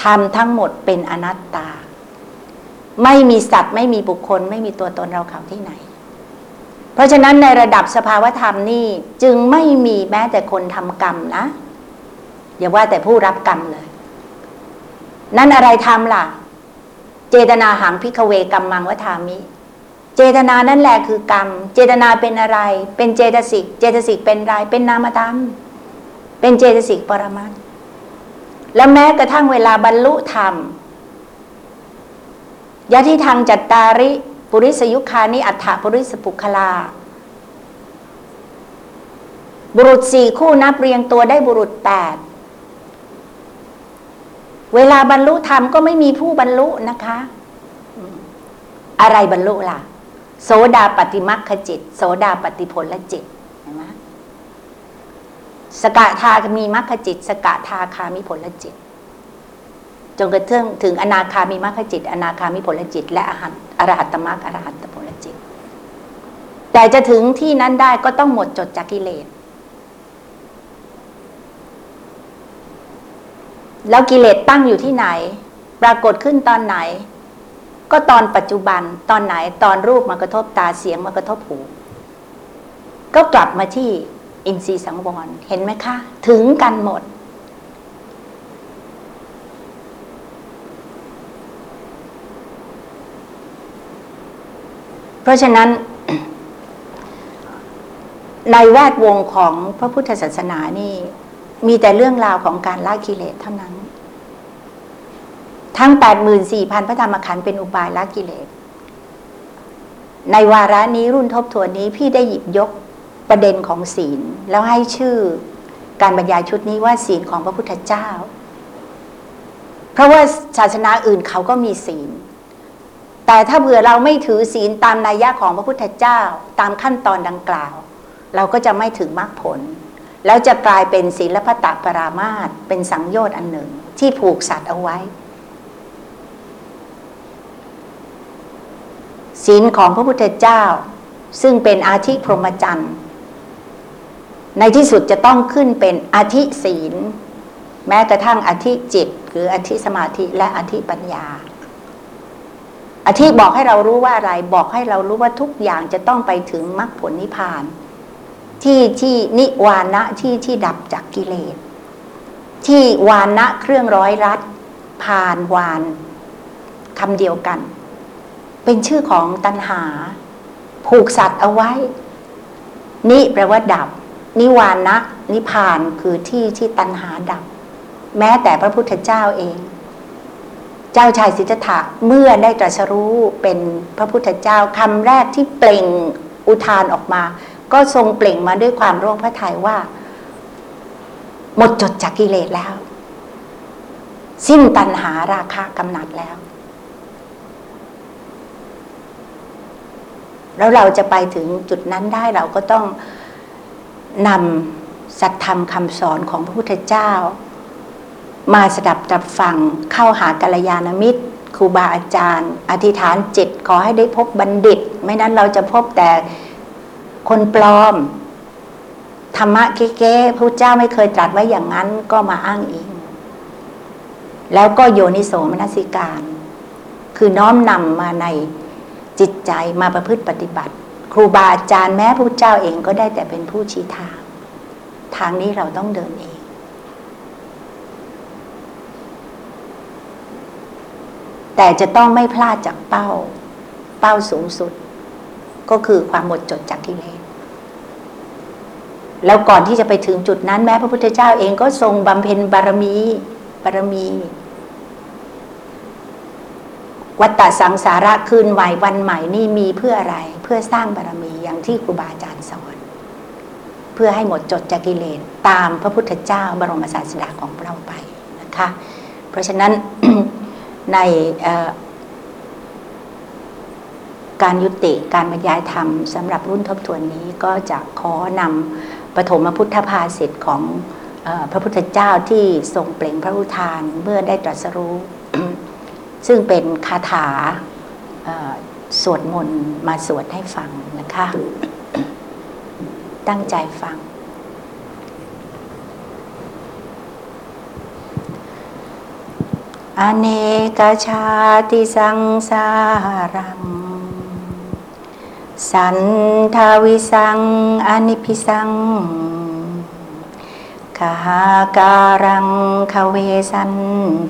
ธรรมทั้งหมดเป็นอนัตตา ไม่มีสัตว์ไม่มีบุคคล ไม่มีตัวตนเราเขาที่ไหน เพราะฉะนั้นในระดับสภาวธรรมนี่จึงไม่มีแม้แต่คนทำกรรมนะอย่าว่าแต่ผู้รับกรรมเลย นั่นอะไรทำล่ะ เจตนาหังพิกเวกรรมมังวทามิ เจตนานั่นแหละคือกรรม เจตนาเป็นอะไร เป็นเจตสิก เจตสิกเป็นอะไร เป็นนามธรรม เป็นเจตสิกปรมัตแล้วแม้กระทั่งเวลาบรรลุธรรมยะที่ทางจัตตาริปุริสยุคานิอัฏฐปุริสปุคลา บุรุษสี่คู่นับเรียงตัวได้บุรุษแปดเวลาบรรลุธรรมก็ไม่มีผู้บรรลุนะคะ อะไรบรรลุล่ะ โสดาปฏิมัคคจิต โสดาปฏิผลจิต สกทามีมัคคจิต สกทาคามิผลจิต จนกระทั่งถึงอนาคามีมัคคจิต อนาคามิผลจิต และอรหันอรหัตตมัคอรหัตตผลจิต แต่จะถึงที่นั้นได้ก็ต้องหมดจดจากกิเลสแล้วกิเลสตั้งอยู่ที่ไหน ปรากฏขึ้นตอนไหน ก็ตอนปัจจุบันตอนไหนตอนรูปมากระทบตาเสียงมากระทบหู ก็กลับมาที่ อินทรีย์สังวรเห็นไหมคะ ถึงกันหมด เพราะฉะนั้น ในแวดวงของพระพุทธศาสนานี่ มีแต่เรื่องราวของการละกิเลสเท่านั้น ทั้ง 84,000 พระธรรมขันธ์เป็นอุบายละกิเลสในวาระนี้รุ่นทบทวนนี้พี่ได้หยิบยก ประเด็นของศีลแล้วให้ชื่อการบรรยายชุดนี้ว่าศีลของพระพุทธเจ้า เพราะว่าศาสนาอื่นเขาก็มีศีล แต่ถ้าเผื่อเราไม่ถือศีลตามนัยยะของพระพุทธเจ้า ตามขั้นตอนดังกล่าว เราก็จะไม่ถึงมรรคผล แล้วจะกลายเป็นศีลพัตตปรามาตเป็นสังโยชน์อันหนึ่งที่ผูกสัตว์เอาไว้ ศีลของพระพุทธเจ้า ซึ่งเป็นอาธิพรหมจรรย์ ในที่สุดจะต้องขึ้นเป็นอธิศีล แม้กระทั่งอธิจิตหรืออธิสมาธิและอธิปัญญา อธิบอกให้เรารู้ว่าอะไร บอกให้เรารู้ว่าทุกอย่างจะต้องไปถึงมรรคผลนิพพาน ที่ที่นิวานะที่ที่ดับจากกิเลส ที่วานะเครื่องร้อยรัดผ่านวานคำเดียวกัน เป็นชื่อของตัณหา ผูกสัตว์เอาไว้ นิแปลว่าดับ นิวานะนิพานคือที่ที่ตัณหาดับ แม้แต่พระพุทธเจ้าเอง เจ้าชายสิทธัตถะเมื่อได้ตรัสรู้เป็นพระพุทธเจ้าคำแรกที่เปล่งอุทานออกมา ก็ทรงเปล่งมาด้วยความร่วงพระทัยว่า หมดจดจากกิเลสแล้ว สิ้นตัณหาราคะกำหนัดแล้ว แล้วเราจะไปถึงจุดนั้นได้เราก็ต้อง นำสัตธรรมคำสอนของพระพุทธเจ้า มาสดับตับฟังเข้าหากัลยาณมิตรครูบาอาจารย์ อธิษฐานจิตขอให้ได้พบบัณฑิต ไม่นั้นเราจะพบแต่คนปลอม ธรรมะเก๊ๆพระเจ้าไม่เคยตรัสไว้อย่างนั้นก็มาอ้างอิง แล้วก็โยนิโสมนสิการ คือน้อมนำมาในจิตใจมาประพฤติปฏิบัติ ครูบาอาจารย์แม้พระเจ้าเองก็ได้แต่เป็นผู้ชี้ทาง ทางนี้เราต้องเดินเอง แต่จะต้องไม่พลาดจากเป้า เป้าสูงสุด ก็คือความหมดจดจากกิเลสแล้วก่อนที่จะไปถึงจุดนั้นแม้พระพุทธเจ้าเองก็ทรงบำเพ็ญบารมี บารมี วัตตสังสาระคืนใหม่วันใหม่นี่มีเพื่ออะไรเพื่อสร้างบารมีอย่างที่ครูบาอาจารย์สอน เพื่อให้หมดจดจากกิเลสตามพระพุทธเจ้าบรมศาสดาของเราไปนะคะ เพราะฉะนั้นในการยุติการบรรยายธรรมสำหรับรุ่นทบทวนนี้ก็จะขอนำปฐมพุทธภาษิตของอพระพุทธเจ้าที่ทรงเปล่งพระอุทานเมื่อได้ตรัสรู้ ซึ่งเป็นคาถาสวดมนต์มาสวดให้ฟังนะคะ ตั้งใจฟัง อเนกชาติสังสารัง สันทาวิสัง อนิพิสังกาหาการังคเวสัน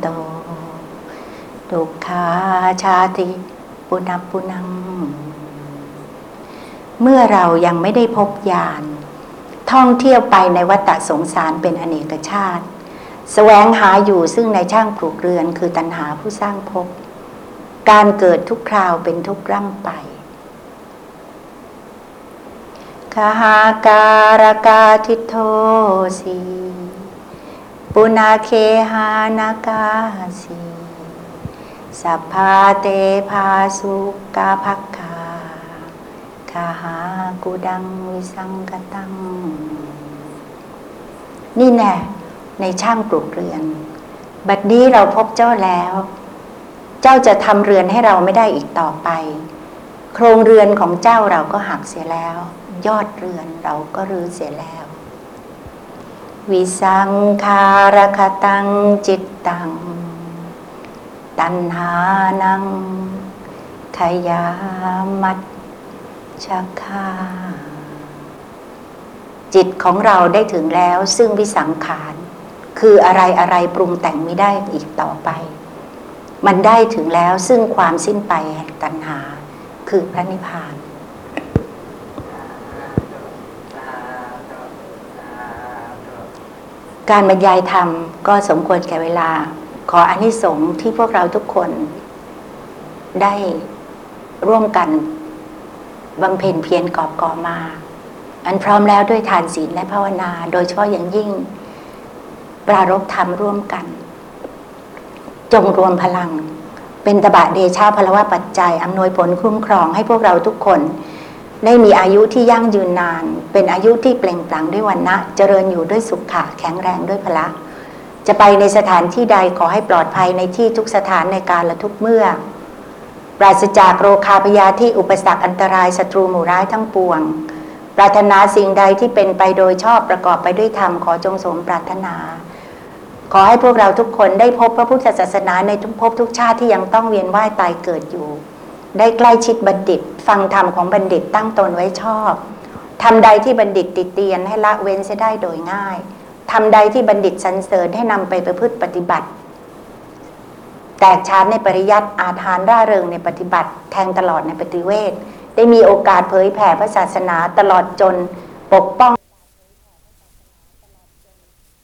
โต ดุขาชาติ ปุณปุนัง เมื่อเรายังไม่ได้พบญาณท่องเที่ยวไปในวัฏสงสารเป็นอเนกชาติแสวงหาอยู่ซึ่งในช่างปลูกเรือนคือตัณหาผู้สร้างภพการเกิดทุกคราวเป็นทุกร่ำไปคาหาการกาทิโทสีปุนาเคหานากาสี สัพพาเตภาสุกาภักคาคาหากุดังวิสังกตัง นี่แน่ในช่างปลูกเรือน บัดนี้เราพบเจ้าแล้ว เจ้าจะทำเรือนให้เราไม่ได้อีกต่อไป โครงเรือนของเจ้าเราก็หักเสียแล้ว ยอดเรือนเราก็รื้อเสียแล้ว วิสังคารคตังจิตตัง ตัณหานังขยามัจชคาจิตของเราได้ถึงแล้วซึ่งวิสังขาร คืออะไรอะไรปรุงแต่งไม่ได้อีกต่อไป มันได้ถึงแล้วซึ่งความสิ้นไปแห่งตัณหา คือพระนิพพานการบรรยายธรรมก็สมควรแก่เวลา ขออานิสงส์ที่พวกเราทุกคน ได้ร่วมกันบำเพ็ญเพียรกอบก่อมา อันพร้อมแล้วด้วยทานศีลและภาวนา โดยเฉพาะอย่างยิ่ง ปรารบธรรมร่วมกัน จงรวมพลัง เป็นตบะเดชาพลวะปัจจัยอำนวยผลคุ้มครองให้พวกเราทุกคน ได้มีอายุที่ยั่งยืนนาน เป็นอายุที่เปล่งปลั่งด้วยวันนะ เจริญอยู่ด้วยสุขะแข็งแรงด้วยพละ จะไปในสถานที่ใดขอให้ปลอดภัยในที่ทุกสถานในการละทุกเมื่อ ปราศจากโรคาพยาที่อุปสรรคอันตรายศัตรูหมู่ร้ายทั้งปวง ปรารถนาสิ่งใดที่เป็นไปโดยชอบประกอบไปด้วยธรรมขอจงสมปรารถนา ขอให้พวกเราทุกคนได้พบพระพุทธศาสนาในทุกภพทุกชาติที่ยังต้องเวียนว่ายตายเกิดอยู่ ได้ใกล้ชิดบัณฑิต ฟังธรรมของบัณฑิตตั้งตนไว้ชอบทำใดที่บัณฑิตติดเตียนให้ละเว้นเสียได้โดยง่าย ทำใดที่บัณฑิตสรรเสริญให้นำไปประพฤติปฏิบัติ แตกฉานในปริยัติอาทานร่าเริงในปฏิบัติ แทงตลอดในปฏิเวทได้มีโอกาสเผยแผ่พระศาสนาตลอดจนปกป้อง